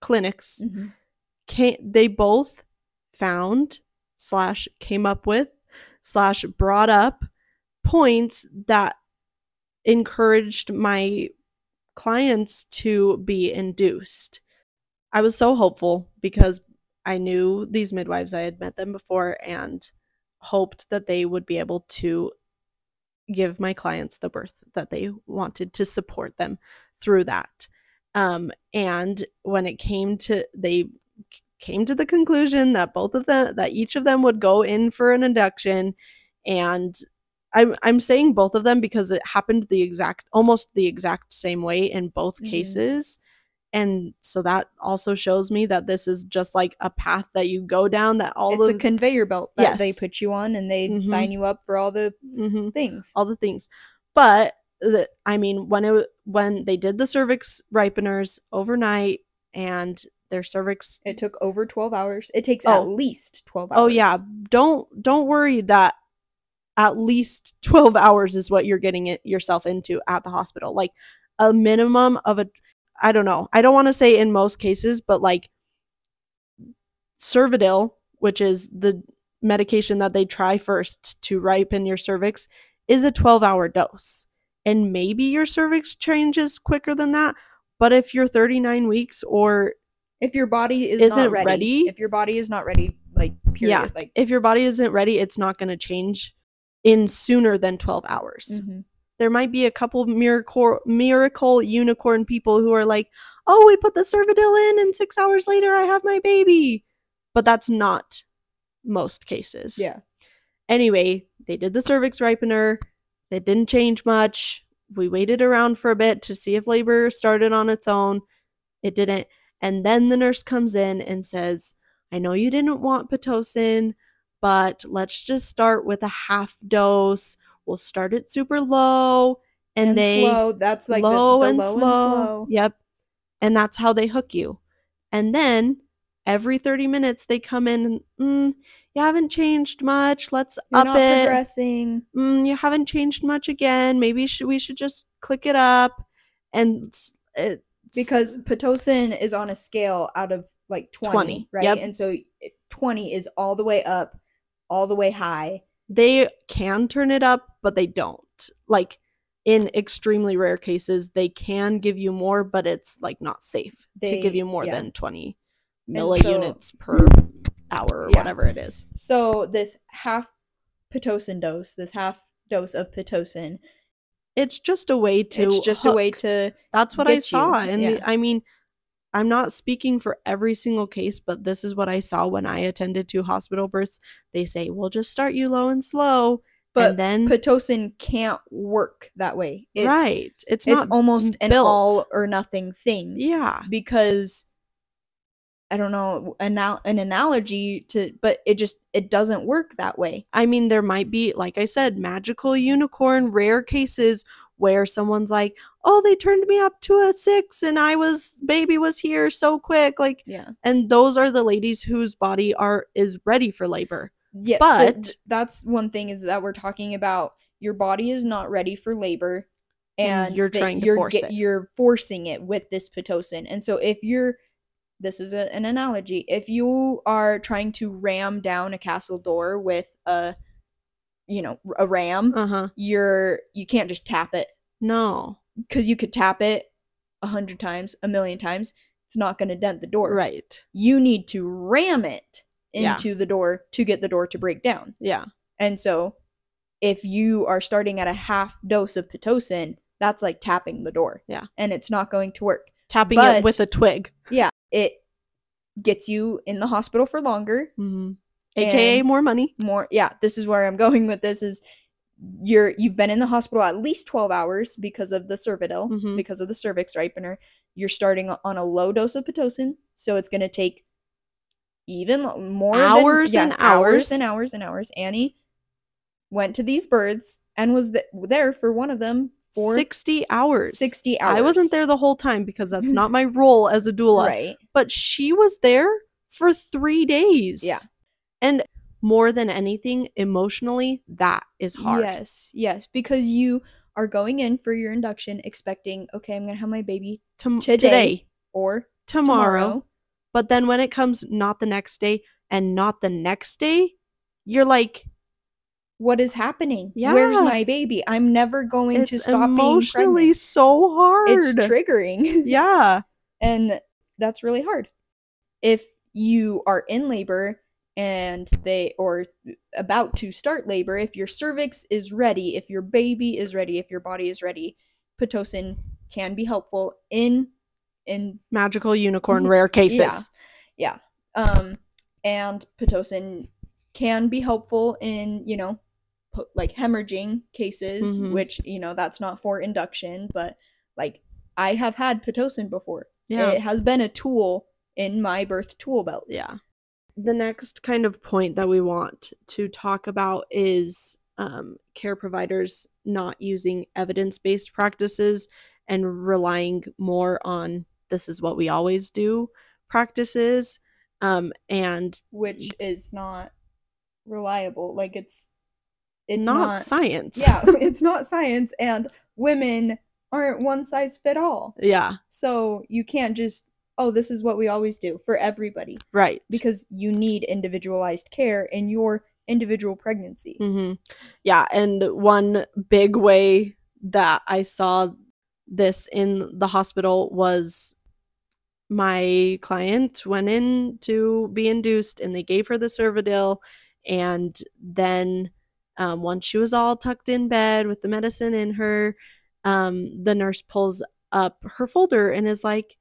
clinics. Mhm. Came, they both found slash came up with slash brought up points that encouraged my clients to be induced. I was so hopeful because I knew these midwives, I had met them before, and hoped that they would be able to give my clients the birth that they wanted to support them through that. Um, and when it came to, they came to the conclusion that both of them, that each of them would go in for an induction, and I'm I'm saying both of them because it happened the exact almost the exact same way in both Mhm. cases. And so that also shows me that this is just like a path that you go down that all It's the a conveyor belt that they put you on, and they Mhm. sign you up for all the Mhm, things. all the things. But the, I mean when it when they did the cervix ripeners overnight and their cervix It took over twelve hours. It takes Oh. at least twelve hours. Oh yeah, don't don't worry that at least 12 hours is what you're getting it yourself into at the hospital. Like a minimum of a I don't know. I don't want to say in most cases, but like Cervidil, which is the medication that they try first to ripen your cervix, is a 12-hour dose. And maybe your cervix changes quicker than that, but if you're 39 weeks or If your body is Isn't not ready, ready- if your body is not ready, like period, Yeah. like if your body isn't ready, it's not going to change in sooner than 12 hours. mhm. There might be a couple miracle miracle unicorn people who are like, "Oh, we put the Cervidil in and 6 hours later I have my baby." But that's not most cases. yeah, Anyway, they did the cervix ripener. It didn't change much. We waited around for a bit to see if labor started on its own. It didn't. And then the nurse comes in and says, I know you didn't want Pitocin, but let's just start with a half dose. We'll start it super low. And, they slow. That's like the- low, the and, low slow. and slow. Yep. And that's how they hook you. And then every 30 minutes they come in and mm, you haven't changed much. Let's You're up not it. progressing. Mm, you haven't changed much again. Maybe we should just click it up. And because pitocin is on a scale out of like 20, 20, right yep. and so 20 is all the way up all the way high they can turn it up, but they don't. Like in extremely rare cases, they can give you more, but it's like not safe to give you more yeah. than 20 And milliunits per hour or Yeah. whatever it is. so this half pitocin dose this half dose of pitocin It's just a way to. it's just a way to That's what I saw. And yeah. I mean, I'm not speaking for every single case, but this is what I saw when I attended to hospital births. They say, we'll just start you low and slow. but and then, pitocin can't work that way it's, right. It's, it's not almost an all or nothing thing Yeah. because i don't know an analogy to but it just it doesn't work that way I mean, there might be, like I said, magical unicorn, rare cases where someone's like, oh, they turned me up to a six and I was, baby was here so quick. Like, yeah and those are the ladies whose body are, is ready for labor. Yeah, But- th- that's one thing is that we're talking about your body is not ready for labor, And and you're trying to you're force it. You're forcing it with this pitocin, and so if you're, this is a, an analogy. If you are trying to ram down a castle door with a, you know, a ram, Uh huh. you're you can't just tap it No. because you could tap it a hundred times, a million times. It's not going to dent the door. Right. You need to ram it Yeah. into the door to get the door to break down. Yeah. And so if you are starting at a half dose of Pitocin, that's like tapping the door. Yeah. And it's not going to work. Tapping But- it with a twig. Yeah, it gets you in the hospital for longer. hmm AKA more money. More, yeah. This is where I'm going with this. Is you're you've been in the hospital at least 12 hours because of the Cervidil, Mhm. because of the cervix ripener. You're starting on a low dose of pitocin, so it's going to take even more Hours than, and yeah, hours hours. and hours and hours. Annie went to these birds and was th- there for one of them for 60 hours. 60 hours. I wasn't there the whole time because that's not my role as a doula. Right. But she was there for three days. Yeah. And more than anything, emotionally, that is hard. Yes, yes, because you are going in for your induction expecting, okay, I'm gonna have my baby Tom- Today. today, or tomorrow, tomorrow. But then when it comes not the next day and not the next day, you're like, What is happening? Yeah. Where's my baby? I'm never going to stop being emotionally pregnant. so hard. It's triggering. yeah. and that's really hard. If you are in labor and they or about to start labor, if your cervix is ready, if your baby is ready, if your body is ready, pitocin can be helpful in in Magical unicorn rare cases. Yeah. yeah. Um, and Pitocin can be helpful in, you know, like hemorrhaging cases, Mhm. which, you know, that's not for induction, but like I have had Pitocin before. Yeah. It has been a tool in my birth tool belt. Yeah. The next kind of point that we want to talk about is um, care providers not using evidence based practices and relying more on this is what we always do practices. Um, and Which is not reliable. Like it's it's not, not, science. yeah, it's not science and women aren't one size fit all. yeah. So you can't just, oh, this is what we always do for everybody Right. because you need individualized care in your individual pregnancy. hmm Yeah, and one big way that I saw this in the hospital was my client went in to be induced and they gave her the Cervidil and then um, once she was all tucked in bed with the medicine in her um, the nurse pulls up her folder and is like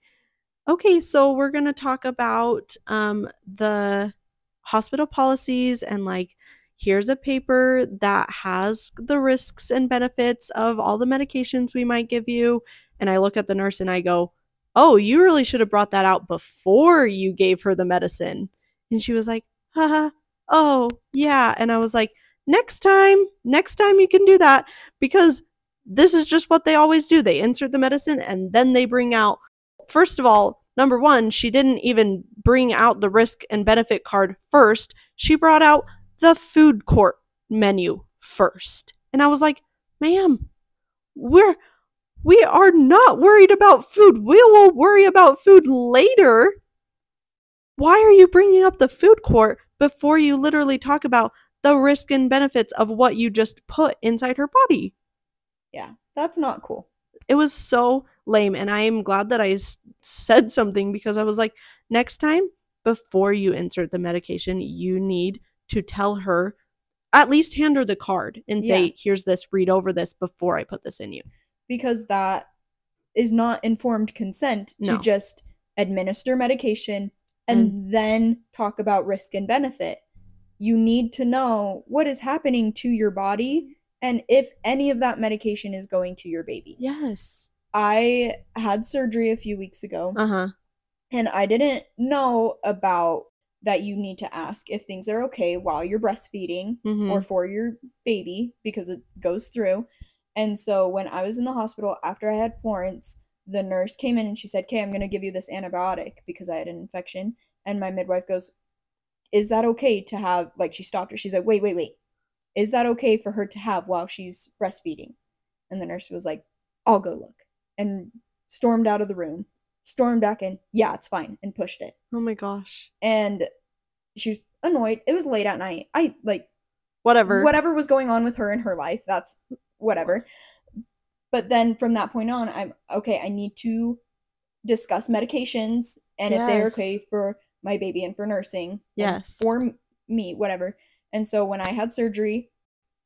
okay so we're going to talk about um, the hospital policies and like here's a paper that has the risks and benefits of all the medications we might give you. And I look at the nurse and I go, Oh, you really should have brought that out before you gave her the medicine. And she was like, Haha, oh, yeah. And I was like, Next time, next time you can do that because this is just what they always do. They insert the medicine and then they bring out, first of all, number one, she didn't even bring out the risk and benefit card first. She brought out the food court menu first. And I was like, ma'am, we're we are not worried about food. We will worry about food later. Why are you bringing up the food court before you literally talk about the risk and benefits of what you just put inside her body? Yeah, that's not cool. It was so lame. And I am glad that I s- said something because I was like, next time, before you insert the medication, you need to tell her, at least hand her the card and say, Yeah. here's this, read over this before I put this in you. Because that is not informed consent to No. just administer medication and then talk about risk and benefit. You need to know what is happening to your body and if any of that medication is going to your baby. Yes. I had surgery a few weeks ago. Uh huh. and I didn't know about that you need to ask if things are okay while you're breastfeeding hmm or for your baby because it goes through. And so when I was in the hospital after I had Florence, the nurse came in and she said, "Okay, I'm going to give you this antibiotic because I had an infection." And my midwife goes, "Is that okay to have like she stopped her. She's like, "Wait, wait, wait. Is that okay for her to have while she's breastfeeding?" And the nurse was like, "I'll go look." And stormed out of the room. Stormed back in. Yeah, it's fine and pushed it Oh my gosh. and she was annoyed. It was late at night. I like Whatever. whatever was going on with her in her life. That's whatever. But then from that point on, I'm okay. I need to discuss medications and if they're okay for my baby and for nursing. Yes. For me, whatever. And so when I had surgery,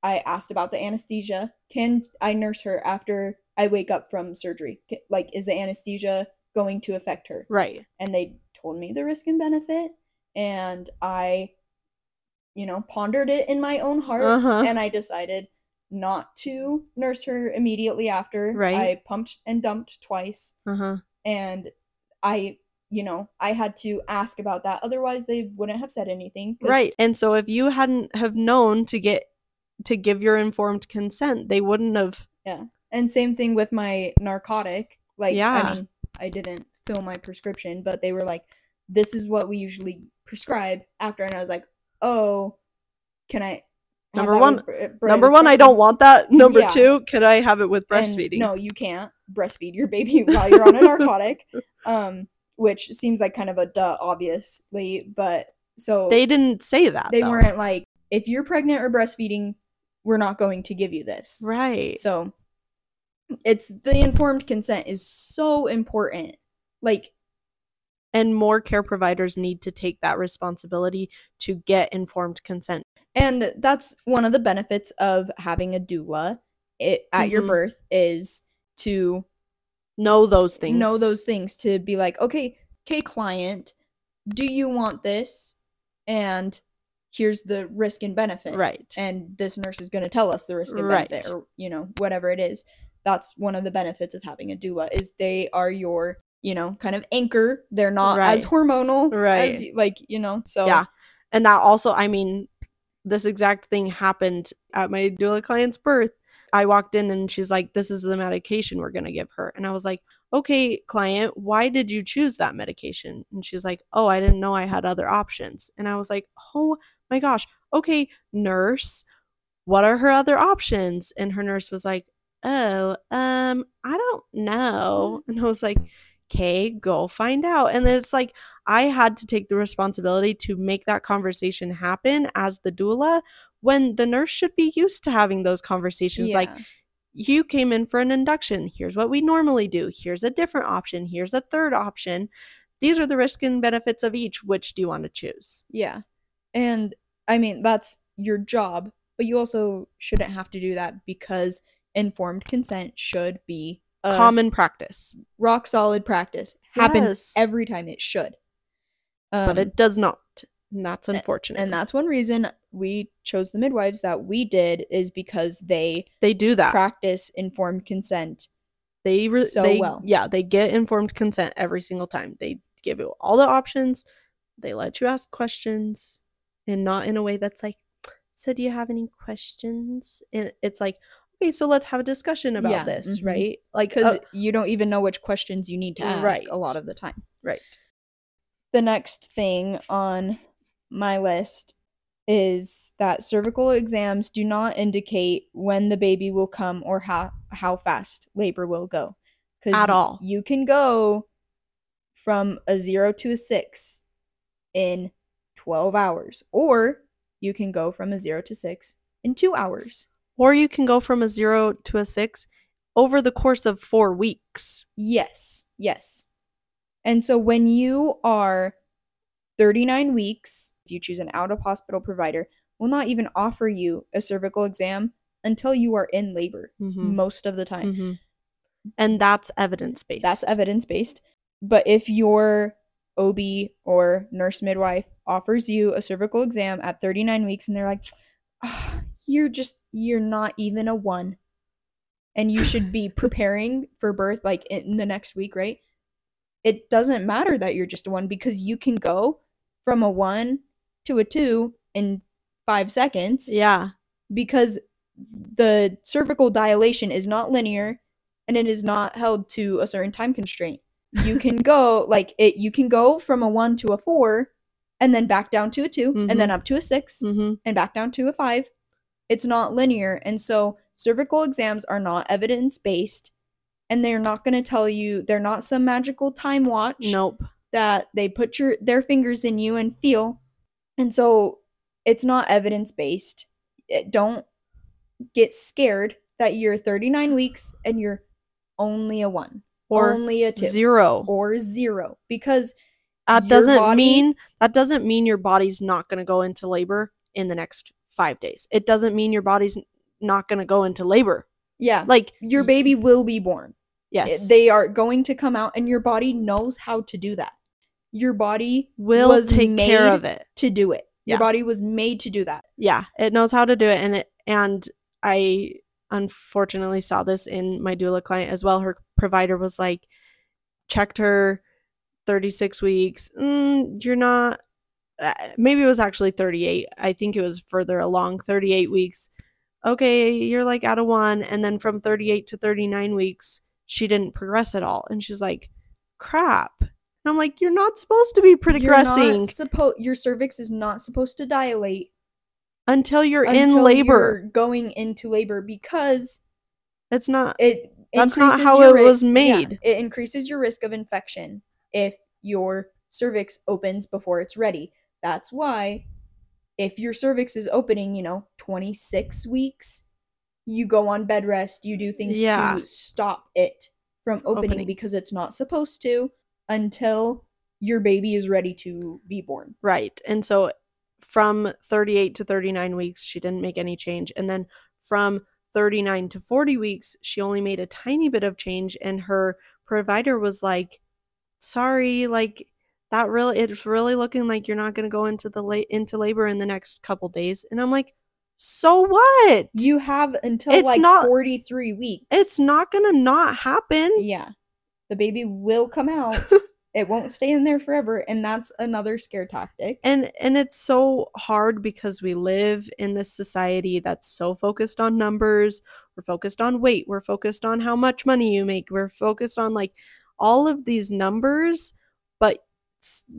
I asked about the anesthesia. Can I nurse her after I wake up from surgery? Like, is the anesthesia going to affect her. Right. And they told me the risk and benefit, and I, you know, pondered it in my own heart, Uh-huh. and I decided not to nurse her immediately after. Right. I pumped and dumped twice, Uh-huh. and I, you know, I had to ask about that. Otherwise, they wouldn't have said anything. Right. And so if you hadn't have known to get to give your informed consent, they wouldn't have Yeah. And same thing with my narcotic. Like, Yeah. I mean, I didn't fill my prescription, but they were like, this is what we usually prescribe after. And I was like, oh, can I? Number one- with bre- bre- Number one, I don't want that. Number Yeah. two, can I have it with And breastfeeding? no, you can't breastfeed your baby while you're on a narcotic. Um, which seems like kind of a duh, obviously, but so They didn't say that. they though. weren't like, if you're pregnant or breastfeeding, we're not going to give you this. right. So it's the informed consent is so important. Like and more care providers need to take that responsibility to get informed consent. and that's one of the benefits of having a doula it, at your Mhm. birth is to Know those things. know those things to be like, okay, okay, client, do you want this? And here's the risk and benefit. Right. And this nurse is going to tell us the risk and Right. benefit, or you know, whatever it is. That's one of the benefits of having a doula is they are your, you know, kind of anchor. They're not as hormonal, Right. As, like you know, so Yeah. And that also, I mean, this exact thing happened at my doula client's birth. I walked in and she's like, This is the medication we're going to give her. And I was like, Okay, client, why did you choose that medication? And she's like, Oh, I didn't know I had other options. And I was like, Oh my gosh. Okay, nurse, what are her other options? And her nurse was like, Oh, um, I don't know. And I was like, Okay, go find out. And it's like, I had to take the responsibility to make that conversation happen as the doula when the nurse should be used to having those conversations. Like, you came in for an induction. Here's what we normally do. Here's a different option. Here's a third option. These are the risks and benefits of each. Which do you want to choose? Yeah. And I mean, that's your job, but you also shouldn't have to do that because informed consent should be a Common practice. rock solid practice. Happens Yes. every time it should. Um, but it does not. And that's unfortunate. and that's one reason we chose the midwives that we did is because they they do that. practice informed consent. they re- so they, well. Yeah, they get informed consent every single time. They give you all the options. They let you ask questions, and not in a way that's like, "So, do you have any questions?" And it's like, "Okay, so let's have a discussion about Yeah, this, mhm. right?" Like, Because uh, you don't even know which questions you need to ask Right. a lot of the time. right, the next thing on my list is that cervical exams do not indicate when the baby will come or how how fast labor will go At all. you can go from a 0 to a 6 in 12 hours or you can go from a 0 to 6 in 2 hours or you can go from a zero to a six over the course of four weeks. Yes, yes. And so when you are 39 weeks, you choose an out of hospital provider, will not even offer you a cervical exam until you are in labor Mhm. most of the time. Mhm. And that's evidence based. That's evidence based. But if your OB or nurse midwife offers you a cervical exam at 39 weeks and they're like, "Ah, you're just, you're not even a one. And you should be preparing for birth like in the next week, right? It doesn't matter that you're just a one because you can go from a one to a two in five seconds Yeah. because the cervical dilation is not linear and it is not held to a certain time constraint. You can go like it you can go from a 1 to a 4 and then back down to a 2 and then up to a 6 hmm and back down to a 5. It's not linear and so cervical exams are not evidence based and they're not going to tell you they're not some magical time watch Nope. that they put your their fingers in you and feel. And so it's not evidence based. Don't get scared that you're 39 weeks and you're only a 1 Or only a 2 zero. or 0 because That doesn't body- mean that doesn't mean your body's not going to go into labor in the next 5 days. It doesn't mean your body's not going to go into labor. yeah, Like your baby will be born. Yes. they are going to come out and your body knows how to do that your body will was take care of it. to do it your body was made to do that Yeah, it knows how to do it and it and I unfortunately saw this in my doula client as well. Her provider was like checked her 36 weeks. Mm, you're not uh, maybe it was actually 38. I think it was further along, 38 weeks. Okay, you're like out of one and then from 38 to 39 weeks, she didn't progress at all. And she's like, "Crap." And I'm like, "You're not supposed to be progressing supposed your cervix is not supposed to dilate until you're in labor." you're going into labor because It's not it That's not how it was yeah, made. it increases your risk of infection if your cervix opens before it's ready. That's why if your cervix is opening, you know, 26 weeks, you go on bed rest, you do things Yeah. to stop it from opening, Opening. because it's not supposed to until your baby is ready to be born. Right. And so from 38 to 39 weeks, she didn't make any change. And then from 39 to 40 weeks, she only made a tiny bit of change. And her provider was like, sorry, like that really, it's really looking like you're not going to go into the la- into labor in the next couple days. And I'm like, so what? You have until It's like not- 43 weeks. it's not going to not happen. Yeah. The baby will come out. it won't stay in there forever. And that's another scare tactic. and and it's so hard because we live in this society that's so focused on numbers we're focused on weight we're focused on how much money you make we're focused on like all of these numbers but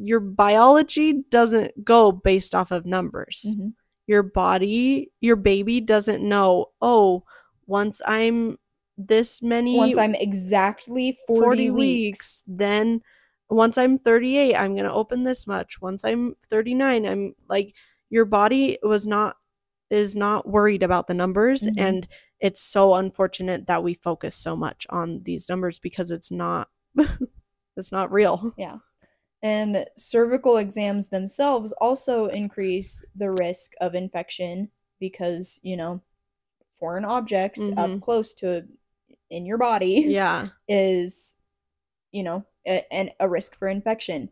your biology doesn't go based off of numbers Mhm. your body your baby doesn't know oh once i'm this many Once I'm exactly 40, 40 weeks, weeks. Then once I'm 38, I'm going to open this much. Once I'm 39, I'm like your body was not is not worried about the numbers Mhm. and it's so unfortunate that we focus so much on these numbers because it's not it's not real. Yeah. And cervical exams themselves also increase the risk of infection because, you know, foreign objects up Mhm. close to in your body Yeah. is, you know, a, an, a risk for infection.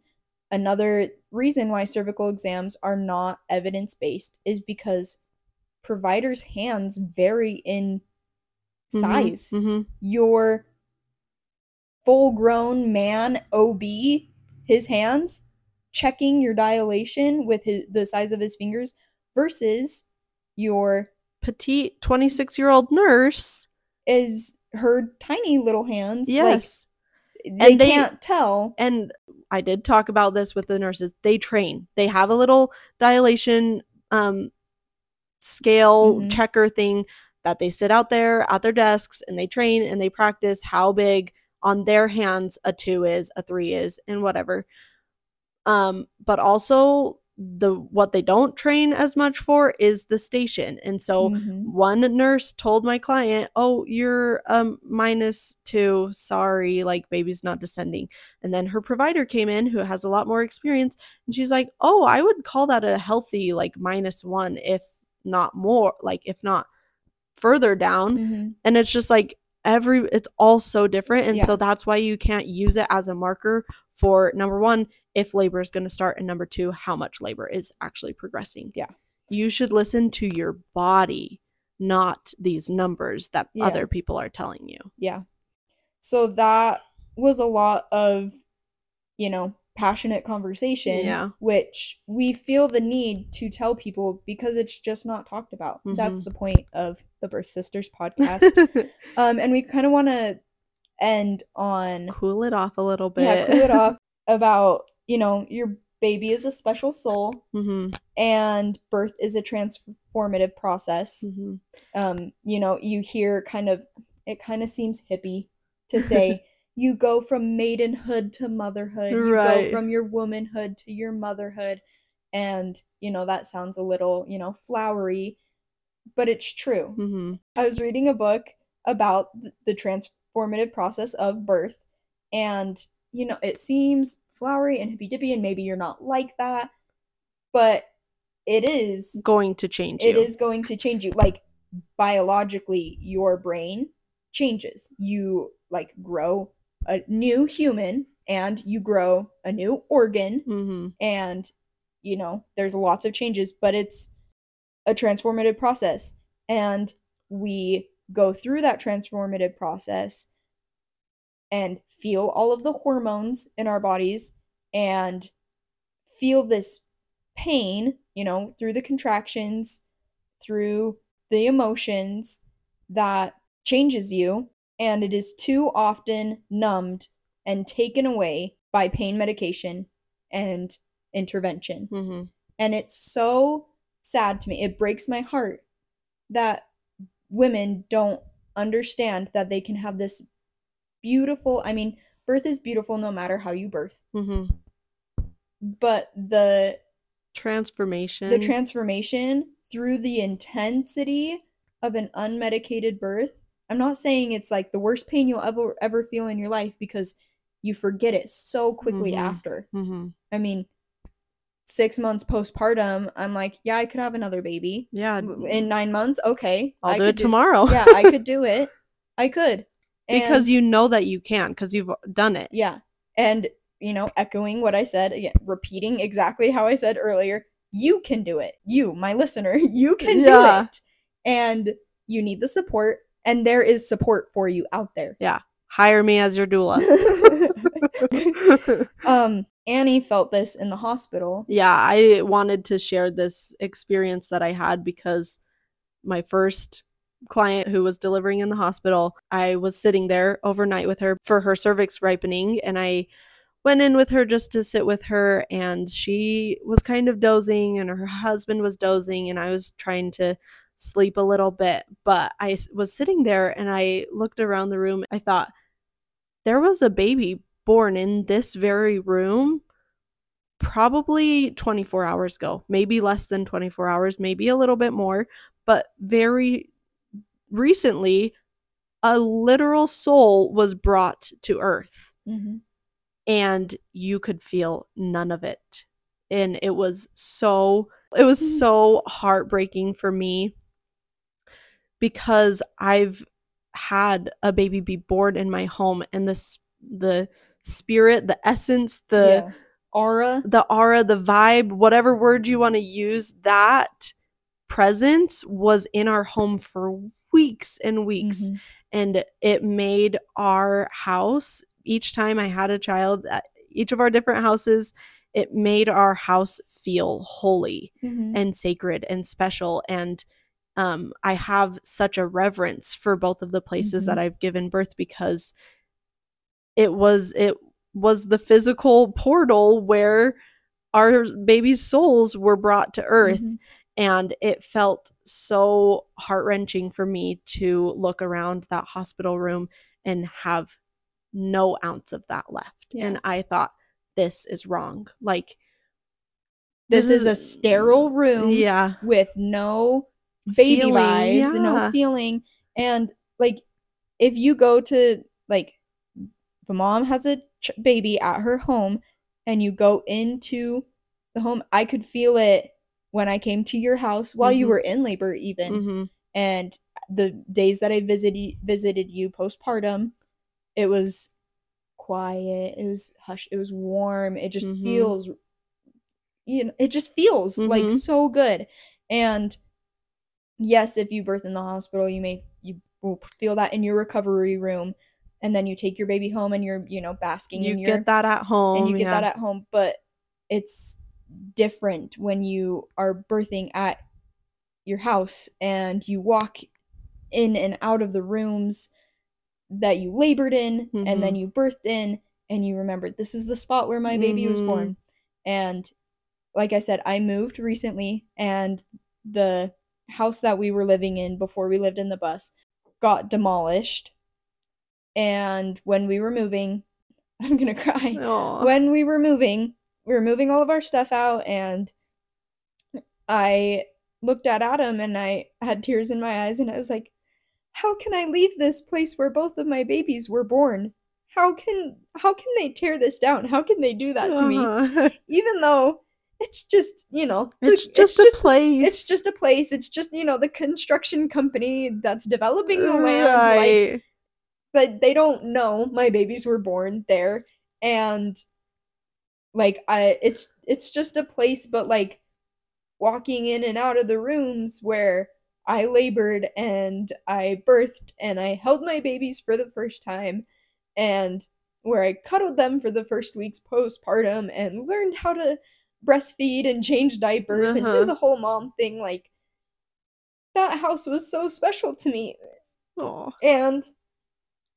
Another reason why cervical exams are not evidence based is because providers' hands vary in Mhm, size. mhm. Your full grown man OB, his hands checking your dilation with his, the size of his fingers versus your Petite 26-year-old nurse. is her tiny little hands. Yes. Like they, And they- can't tell. and I did talk about this with the nurses. They train. They have a little dilation um scale Mhm. checker thing that they sit out there at their desks and they train and they practice how big on their hands a 2 is, a 3 is and whatever. Um but also the what they don't train as much for is the station. And so Mhm. one nurse told my client, "Oh, you're um minus 2. Sorry, like baby's not descending." And then her provider came in who has a lot more experience and she's like, "Oh, I would call that a healthy like minus 1 if not more, like if not further down." Mhm. And it's just like every it's all so different and Yeah. so that's why you can't use it as a marker for number 1 if labor is going to start and number 2 how much labor is actually progressing. Yeah. You should listen to your body, not these numbers that Yeah. other people are telling you. Yeah. So that was a lot of, you know, passionate conversation, Yeah. which we feel the need to tell people because it's just not talked about. That's Mhm. the point of the Birth Sisters podcast. um, and we kind of want to end on cool it off a little bit. yeah, cool it off about you know your baby is a special soul hmm and birth is a transformative process. Hmm um, you know, you hear kind of it kind of seems hippie to say you go from maidenhood to motherhood, you Right. go from your womanhood to your motherhood, and you know that sounds a little you know flowery, but it's true. hmm I was reading a book about the transformative process of birth, and you know it seems flowery and hippy dippy, and maybe you're not like that, but it is Going to change you. it is going to change you like biologically your brain changes. You like grow a new human and you grow a new organ Mhm. and you know there's lots of changes but it's a transformative process and we go through that transformative process and feel all of the hormones in our bodies and feel this pain you know through the contractions through the emotions that changes you and it is too often numbed and taken away by pain medication and intervention. Mhm. And it's so sad to me. It breaks my heart that women don't understand that they can have this beautiful, I mean, birth is beautiful no matter how you birth, Mhm. but the Transformation. the transformation through the intensity of an unmedicated birth. I'm not saying it's like the worst pain you'll ever ever feel in your life because you forget it so quickly Mhm. after. Mhm. I mean, six months postpartum, I'm like, yeah, I could have another baby. Yeah. In nine months, okay. I'll I do could it tomorrow. yeah, I could do it. I could. Because And- you know that you can because you've done it. yeah. And, you know, echoing what I said, again, repeating exactly how I said earlier, you can do it. You, my listener, you can Yeah. do it. And you need the support, and there is support for you out there. Yeah. Hire me as your doula. um, Annie felt this in the hospital. yeah, I wanted to share this experience that I had because my first client who was delivering in the hospital, I was sitting there overnight with her for her cervix ripening and I went in with her just to sit with her and she was kind of dozing and her husband was dozing and I was trying to sleep a little bit, but I was sitting there and I looked around the room. I thought there was a baby born in this very room probably 24 hours ago, maybe less than 24 hours, maybe a little bit more, but very recently, a literal soul was brought to earth Mhm. and you could feel none of it. And it was so, it was so heartbreaking for me because I've had a baby be born in my home and this, the spirit, the essence, the, yeah. aura. the aura, the vibe, whatever word you want to use, that presence was in our home for weeks and weeks. Mhm. And it made our house, each time I had a child, at each of our different houses, it made our house feel holy Mhm. and sacred and special. And um, I have such a reverence for both of the places that I've given birth because it was it was the physical portal where our baby's souls were brought to earth Mhm. And it felt so heart-wrenching for me to look around that hospital room and have no ounce of that left Yeah. and i thought this is wrong like This, is, a sterile room yeah with no baby Feeling, vibes and no feeling. And like, if you go to like, the mom has a ch- baby at her home, and you go into the home, I could feel it when I came to your house while you Mhm. were in labor, even. hmm And the days that I visited visited you postpartum, it was quiet. It was hush. It was warm. It just Mhm. feels, you know, it just feels like Mhm. so good. And yes, if you birth in the hospital, you may you will feel that in your recovery room, and then you take your baby home and you're you know basking you in your get that at home and you get yeah. that at home. But it's different when you are birthing at your house and you walk in and out of the rooms that you labored in and then you birthed in and you remember this is the spot where my baby was Mhm. born and like i said i moved recently and the house that we were living in before we lived in the bus got demolished and when we were moving i'm gonna cry Aw. when we were moving, we were moving all of our stuff out, and I looked at Adam and I had tears in my eyes, and I was like, How can I leave this place where both of my babies were born? How can how can they tear this down? How can they do that to me? Uh-huh. Even though it's just, you know, the- it's just a place it's just a place. It's just, you know, the construction company that's developing the land. Like but they don't know my babies were born there and like I it's it's just a place but like walking in and out of the rooms where I labored and I birthed and I held my babies for the first time and where I cuddled them for the first weeks postpartum and learned how to breastfeed and change diapers and do Uh-huh. the whole mom thing like that house was so special to me Aw. and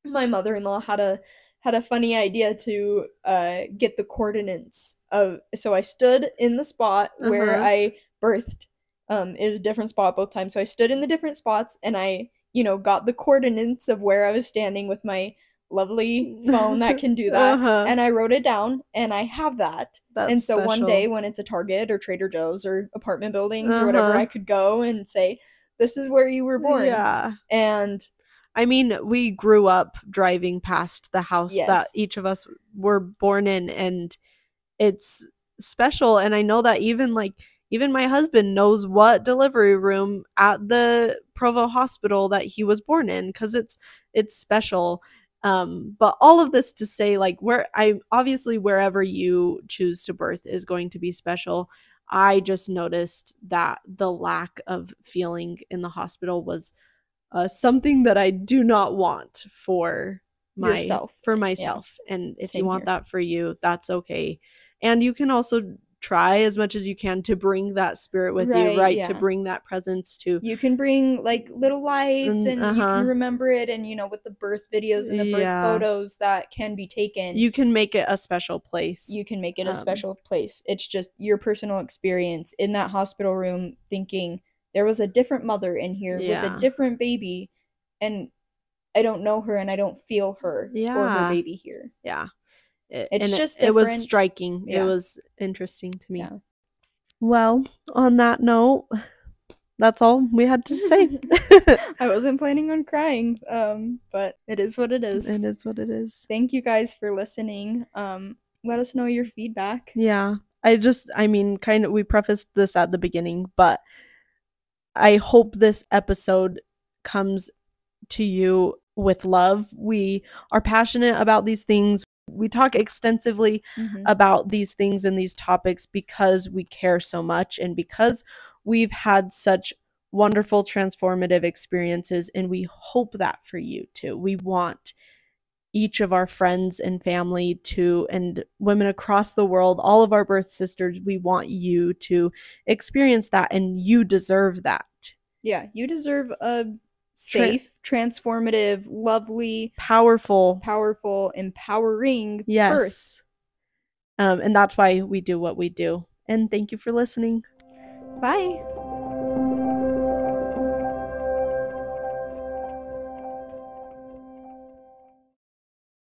my mother-in-law had a had a funny idea to uh get the coordinates of so I stood in the spot where Uh-huh. I birthed um it was a different spot both times so I stood in the different spots and I you know got the coordinates of where I was standing with my lovely phone that can do that Uh-huh. and I wrote it down and I have that That's and so one day when it's a Target or Trader Joe's or apartment buildings or whatever Uh-huh. I could go and say this is where you were born Yeah. and I mean, we grew up driving past the house that each of us were born in, and it's special. And I know that even like even my husband knows what delivery room at the Provo hospital that he was born in because it's it's special. Um, but all of this to say, like, where I obviously wherever you choose to birth is going to be special. I just noticed that the lack of feeling in the hospital was uh, something that I do not want for my Yourself. for myself. And if Same you want here. that for you, that's okay. And you can also try as much as you can to bring that spirit with Right, you, right? To bring that presence to you can bring like little lights and you uh-huh. can remember it and you know with the birth videos and the birth Yeah. photos that can be taken you can make it a special place. you can make it a um, special place it's just your personal experience in that hospital room thinking there was a different mother in here with a different baby and i don't know her and i don't feel her or her baby here yeah. It- It's and it- just it, was striking. Yeah. It was interesting to me. Yeah. Well, on that note, that's all we had to say. i wasn't planning on crying um but it is what it is it is what it is. thank you guys for listening um let us know your feedback Yeah. I just, I mean, kind of, we prefaced this at the beginning, but I hope this episode comes to you with love. We are passionate about these things. We talk extensively Mhm. about these things and these topics because we care so much and because we've had such wonderful transformative experiences and we hope that for you too. We want each of our friends and family to and women across the world, all of our birth sisters, we want you to experience that and you deserve that. Yeah, you deserve a safe, transformative, lovely, Powerful. powerful, empowering birth. Yes. Um, and that's why we do what we do. And thank you for listening. Bye.